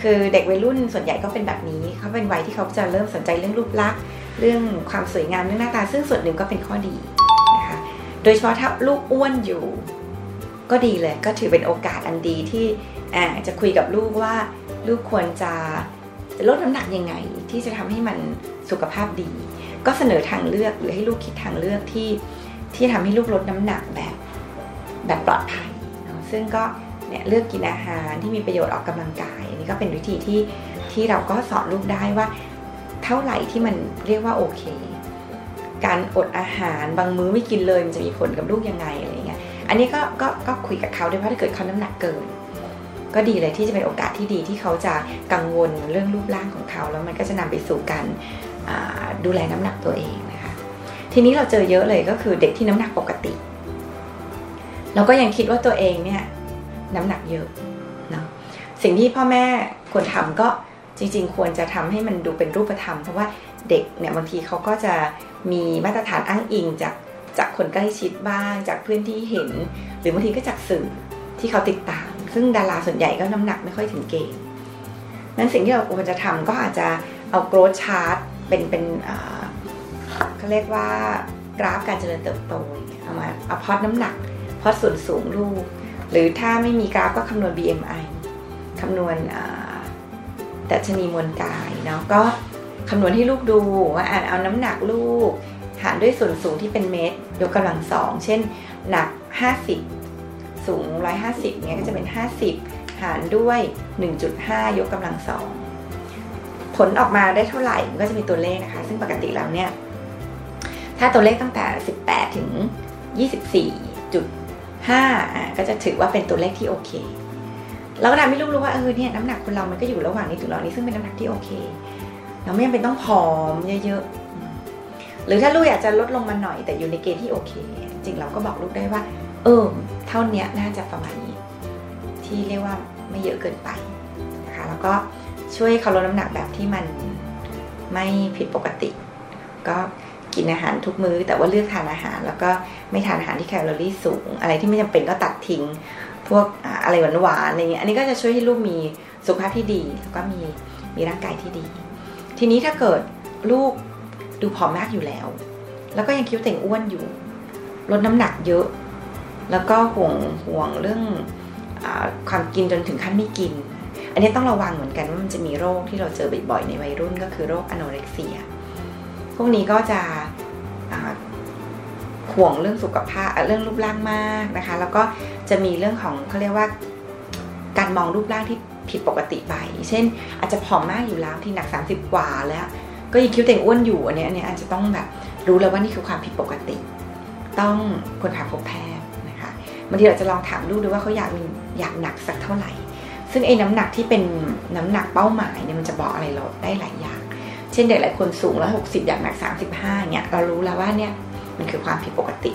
คือเด็กวัยรุ่นส่วนใหญ่ก็เป็นแบบนี้เขาเป็นวัยที่เขาจะเริ่มสนใจเรื่องรูปลักษณ์เรื่องความสวยงามเรื่องหน้าตาซึ่งส่วนหนึ่งก็เป็นข้อดี โดยเฉพาะถ้าลูกอ้วนอยู่ ก็ดีเลยก็ถือเป็นโอกาสอันดีที่จะคุยกับลูกว่าลูกควรจะจะลดน้ำหนักยังไง ที่จะทำให้มันสุขภาพดี ก็เสนอทางเลือกหรือให้ลูกคิดทางเลือกที่ที่ทำให้ลูกลดน้ำหนักแบบแบบปลอดภัยซึ่งก็เนี่ยเลือกกินอาหารที่มีประโยชน์ออกกำลังกายนี่ก็เป็นวิธีที่ที่เราก็สอนลูกได้ว่า เท่าไหร่ที่มันเรียกว่าโอเค การอดอาหารบางมื้อไม่กินเลยมันจะมีผลกับลูกยังไงอะไรเงี้ย อันนี้ก็ก็ก็คุยกับเขาด้วยเพราะถ้าเกิดเขาน้ำหนักเกิน ก็ดีเลยที่จะเป็นโอกาสที่ดีที่เขาจะกังวลเรื่องรูปร่างของเขาแล้วมันก็จะนำไปสู่การดูแลน้ำหนักตัวเองนะคะ ทีนี้เราเจอเยอะเลยก็คือเด็กที่น้ำหนักปกติ เราก็ยังคิดว่าตัวเองเนี่ยน้ำหนักเยอะเนาะสิ่งที่พ่อแม่ควรทำก็จริง ๆ ควรจะทำให้มันดูเป็นรูปธรรม เพราะว่าเด็กเนี่ยบางทีเขาก็จะ มีมาตรฐานอ้างอิงจากจากคนใกล้ชิดบ้าง จากเพื่อนที่เห็น หรือบางทีก็จากสื่อที่เขาติดตาม ซึ่งดาราส่วนใหญ่ก็น้ำหนักไม่ค่อยถึงเกณฑ์นั้นสิ่งที่เราควรจะทำก็อาจจะเอาโกรธชาร์ตเป็นเป็นเขาเรียกว่ากราฟการเจริญเติบโตเอามาเอาพอดน้ำหนักพอดส่วนสูงลูก หรือถ้าไม่มีกราฟก็คำนวณ BMI คำนวณแต่ชนีมวลกายเนาะก็ คำนวณให้ลูกดูว่าอ่านเอาน้ำหนักลูก หารด้วยส่วนสูงที่เป็นเมตร ยกกำลังสองเช่นหนัก 50 สูง 150เงี้ยก็จะเป็น 50 หารด้วย 1.5 ยกกำลังสองผลออกมาได้เท่าไหร่มันก็จะมีตัวเลขนะคะ ซึ่งปกติแล้วเนี่ย ถ้าตัวเลขตั้งแต่ 18 ถึง 24.5 ก็จะถือว่าเป็นตัวเลขที่โอเคเราก็ทำให้ลูกรู้ว่าเออเนี่ยน้ำหนักคนเรามันก็อยู่ระหว่างนี้ถึงระหว่างนี้ซึ่งเป็นน้ำหนักที่โอเค เราไม่จำเป็นต้องผอมเยอะๆ หรือถ้าลูกอยากจะลดลงมาหน่อยแต่อยู่ในเกณฑ์ที่โอเค จริงเราก็บอกลูกได้ว่า เออเท่านี้น่าจะประมาณนี้ ที่เรียกว่าไม่เยอะเกินไปนะคะแล้วก็ช่วยเขาลดน้ำหนักแบบที่มันไม่ผิดปกติ ก็กินอาหารทุกมื้อ แต่ว่าเลือกทานอาหาร แล้วก็ไม่ทานอาหารที่แคลอรี่สูง อะไรที่ไม่จำเป็นก็ตัดทิ้ง พวกอะไรหวานๆอะไรเงี้ยอันนี้ก็จะช่วยให้ลูกมีสุขภาพที่ดี แล้วก็มีมีร่างกายที่ดี ทีนี้ถ้าเกิดลูกดูผอมมากอยู่แล้ว แล้วก็ยังคิ้วแต่งอ้วนอยู่ ลดน้ำหนักเยอะ แล้วก็ห่วงห่วงเรื่องอความกินจนถึงขั้นไม่กิน อันนี้ต้องระวังเหมือนกันว่ามันจะมีโรคที่เราเจอบ่อยๆในวัยรุ่นก็คือโรคอโนเร็กเซีย พวกนี้ก็จะห่วงเรื่องสุขภาพเรื่องรูปร่างมากนะคะ แล้วก็จะมีเรื่องของเขาเรียกว่าการมองรูปร่างที่ ผิดปกติไป เช่น อาจจะผอมมากอยู่แล้วที่หนัก 30 กว่าแล้ว ก็ยังคิ้วแต่งอ้วนอยู่อันนี้อันนี้อาจจะต้องแบบรู้แล้วว่านี่คือความผิดปกติ ต้องควรหาพบแพทย์นะคะบางทีเราจะลองถามลูกดูว่าเขาอยากมีอยากหนักสักเท่าไหร่ ซึ่งไอ้น้ำหนักที่เป็นน้ำหนักเป้าหมายเนี่ยมันจะบอกอะไรเราได้หลายอย่าง เช่นเด็กหลายคนสูงแล้วหกสิบอยากหนักสามสิบห้าเนี่ยเรารู้แล้วว่าเนี่ยมันคือความผิดปกติ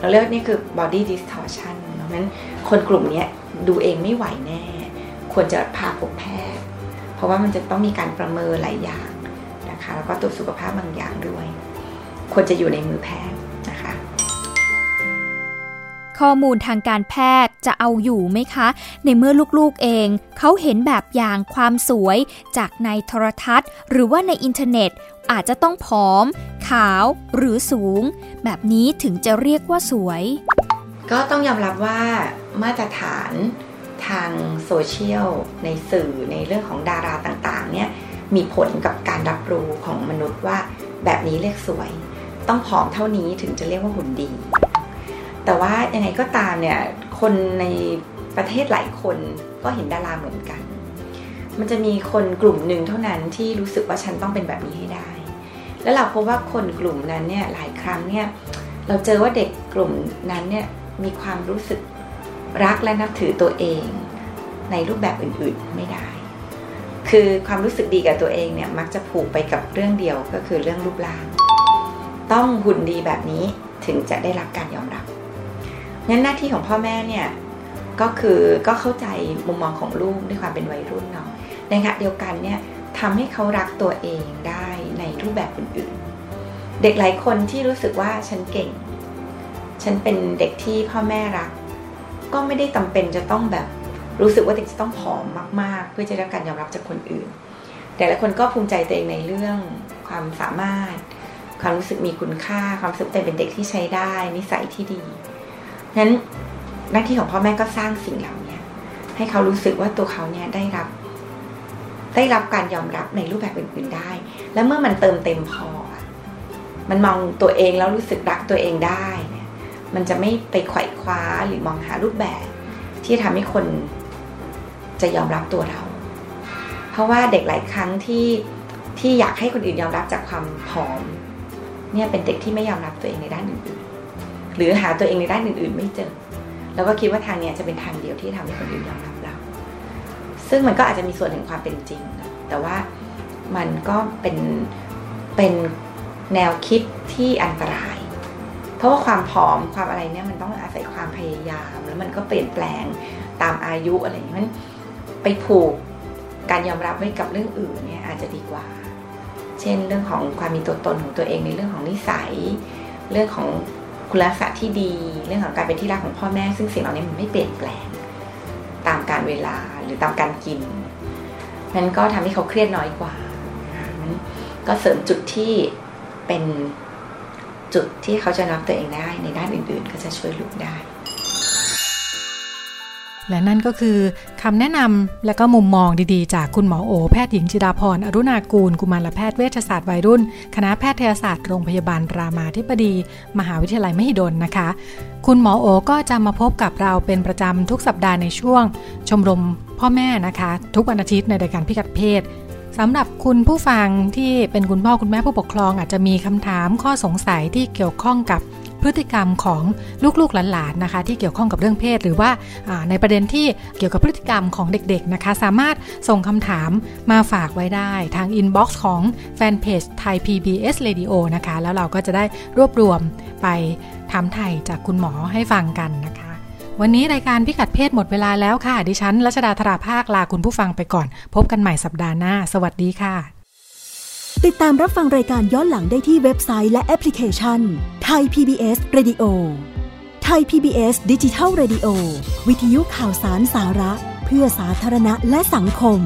เราเรียกนี่คือ body distortion เพราะนั้นคนกลุ่มนี้ดูเองไม่ไหวแน่ ควรจะพาพบแพทย์ เพราะว่ามันจะต้องมีการประเมินหลายอย่างนะคะแล้วก็ตรวจสุขภาพบางอย่างด้วย ควรจะอยู่ในมือแพทย์นะคะ ข้อมูลทางการแพทย์จะเอาอยู่ไหมคะ ในเมื่อลูกๆเองเขาเห็นแบบอย่างความสวยจากในโทรทัศน์ หรือว่าในอินเทอร์เน็ตอาจจะต้องผอม ขาวหรือสูง แบบนี้ถึงจะเรียกว่าสวย ก็ต้องยอมรับว่ามาตรฐาน ทางโซเชียลในสื่อในเรื่องของดาราต่างๆเนี่ยมีผลกับการรับรู้ของมนุษย์ว่าแบบนี้เรียกสวย ต้องผอมเท่านี้ถึงจะเรียกว่าหุ่นดี แต่ว่ายังไงก็ตามเนี่ยคนในประเทศหลายคนก็เห็นดาราเหมือนกัน มันจะมีคนกลุ่มหนึ่งเท่านั้นที่รู้สึกว่าฉันต้องเป็นแบบนี้ให้ได้ แล้วเราพบว่าคนกลุ่มนั้นเนี่ยหลายครั้งเนี่ยเราเจอว่าเด็กกลุ่มนั้นเนี่ยมีความรู้สึก รักและนับถือตัวเองในรูปแบบอื่นๆไม่ได้ คือความรู้สึกดีกับตัวเองเนี่ยมักจะผูกไปกับเรื่องเดียวก็คือเรื่องรูปร่าง ต้องหุ่นดีแบบนี้ถึงจะได้รับการยอมรับงั้นหน้าที่ของพ่อแม่เนี่ยก็คือก็เข้าใจมุมมองของลูกด้วยความเป็นวัยรุ่นเนาะในขณะเดียวกันเนี่ยทำให้เขารักตัวเองได้ในรูปแบบอื่นๆ เด็กหลายคนที่รู้สึกว่าฉันเก่ง ฉันเป็นเด็กที่พ่อแม่รัก ก็ไม่ได้จาเป็นจะต้องแบบรู้สึกว่าเด็กจะต้องผอมมาก ๆ เพื่อจะได้การยอมรับจากคนอื่น แต่ละคนก็ภูมิใจตัวเองในเรื่องความสามารถ ความรู้สึกมีคุณค่า ความรู้สึกเป็นเด็กที่ใช้ได้ นิสัยที่ดีนั้นหน้าที่ของพ่อแม่ก็สร้างสิ่งเหล่านี้ให้เขารู้สึกว่าตัวเขาเนี่ยได้รับ ได้รับการยอมรับในรูปแบบอื่นๆได้ และเมื่อมันเติมเต็มพอ มันมองตัวเองแล้วรู้สึกรักตัวเองได้ มันจะไม่ไปไขว่คว้าหรือมองหารูปแบบ ที่ทำให้คนจะยอมรับตัวเรา เพราะว่าเด็กหลายครั้งที่ที่อยากให้คนอื่นยอมรับจากความผอม เนี่ยเป็นเด็กที่ไม่ยอมรับตัวเองในด้านอื่นๆ หรือหาตัวเองในด้านอื่นๆ ไม่เจอ แล้วก็คิดว่าทางนี้จะเป็นทางเดียวที่ทำให้คนอื่นยอมรับเรา ซึ่งมันก็อาจจะมีส่วนถึงความเป็นจริง แต่ว่ามันก็เป็นเป็นแนวคิดที่อันตราย เพราะว่าความผอมความอะไรเนี่ยมันต้องอาศัยความพยายาม แล้วมันก็เปลี่ยนแปลงตามอายุอะไรอย่างนี้มันไปผูกการยอมรับไว้กับเรื่องอื่นเนี่ยอาจจะดีกว่า เช่นเรื่องของความมีตัวตนของตัวเองในเรื่องของนิสัย เรื่องของคุณลักษณะที่ดี เรื่องของการเป็นที่รักของพ่อแม่ ซึ่งสิ่งเหล่านี้มันไม่เปลี่ยนแปลง ตามการเวลาหรือตามการกินนั้นก็ทำให้เขาเครียดน้อยกว่ามันก็เสริมจุดที่เป็น จุดที่เขาจะรับตัวเองได้ในด้านอื่นๆ ก็จะช่วยลูกได้ และนั่นก็คือคำแนะนำและก็มุมมองดีๆ จากคุณหมอโอ แพทย์หญิงจิดาพรอรุณากูล กุมารแพทย์เวชศาสตร์วัยรุ่น คณะแพทยศาสตร์โรงพยาบาลรามาธิบดี มหาวิทยาลัยมหิดลนะคะ คุณหมอโอก็จะมาพบกับเราเป็นประจำทุกสัปดาห์ในช่วง ชมรมพ่อแม่นะคะ ทุกวันอาทิตย์ในรายการพิกัดเพศ สำหรับคุณผู้ฟังที่เป็นคุณพ่อคุณแม่ผู้ปกครองอาจจะมีคำถามข้อสงสัยที่เกี่ยวข้องกับพฤติกรรมของลูกๆหลานๆนะคะ ที่เกี่ยวข้องกับเรื่องเพศ หรือว่าในประเด็นที่เกี่ยวกับพฤติกรรมของเด็กๆนะคะ สามารถส่งคำถามมาฝากไว้ได้ทาง inbox ของแฟนเพจไทย PBS Radio นะคะ แล้วเราก็จะได้รวบรวมไปถามไทยจากคุณหมอให้ฟังกันนะคะ วันนี้รายการพิกัดเพศหมดเวลาแล้วค่ะ ดิฉันรัชดาธราภาคลาคุณผู้ฟังไปก่อน พบกันใหม่สัปดาห์หน้า สวัสดีค่ะ ติดตามรับฟังรายการย้อนหลังได้ที่เว็บไซต์และแอปพลิเคชันไทย PBS Radio ไทย PBS ดิจิทัล Radio วิทยุข่าวสารสาระ เพื่อสาธารณะและสังคม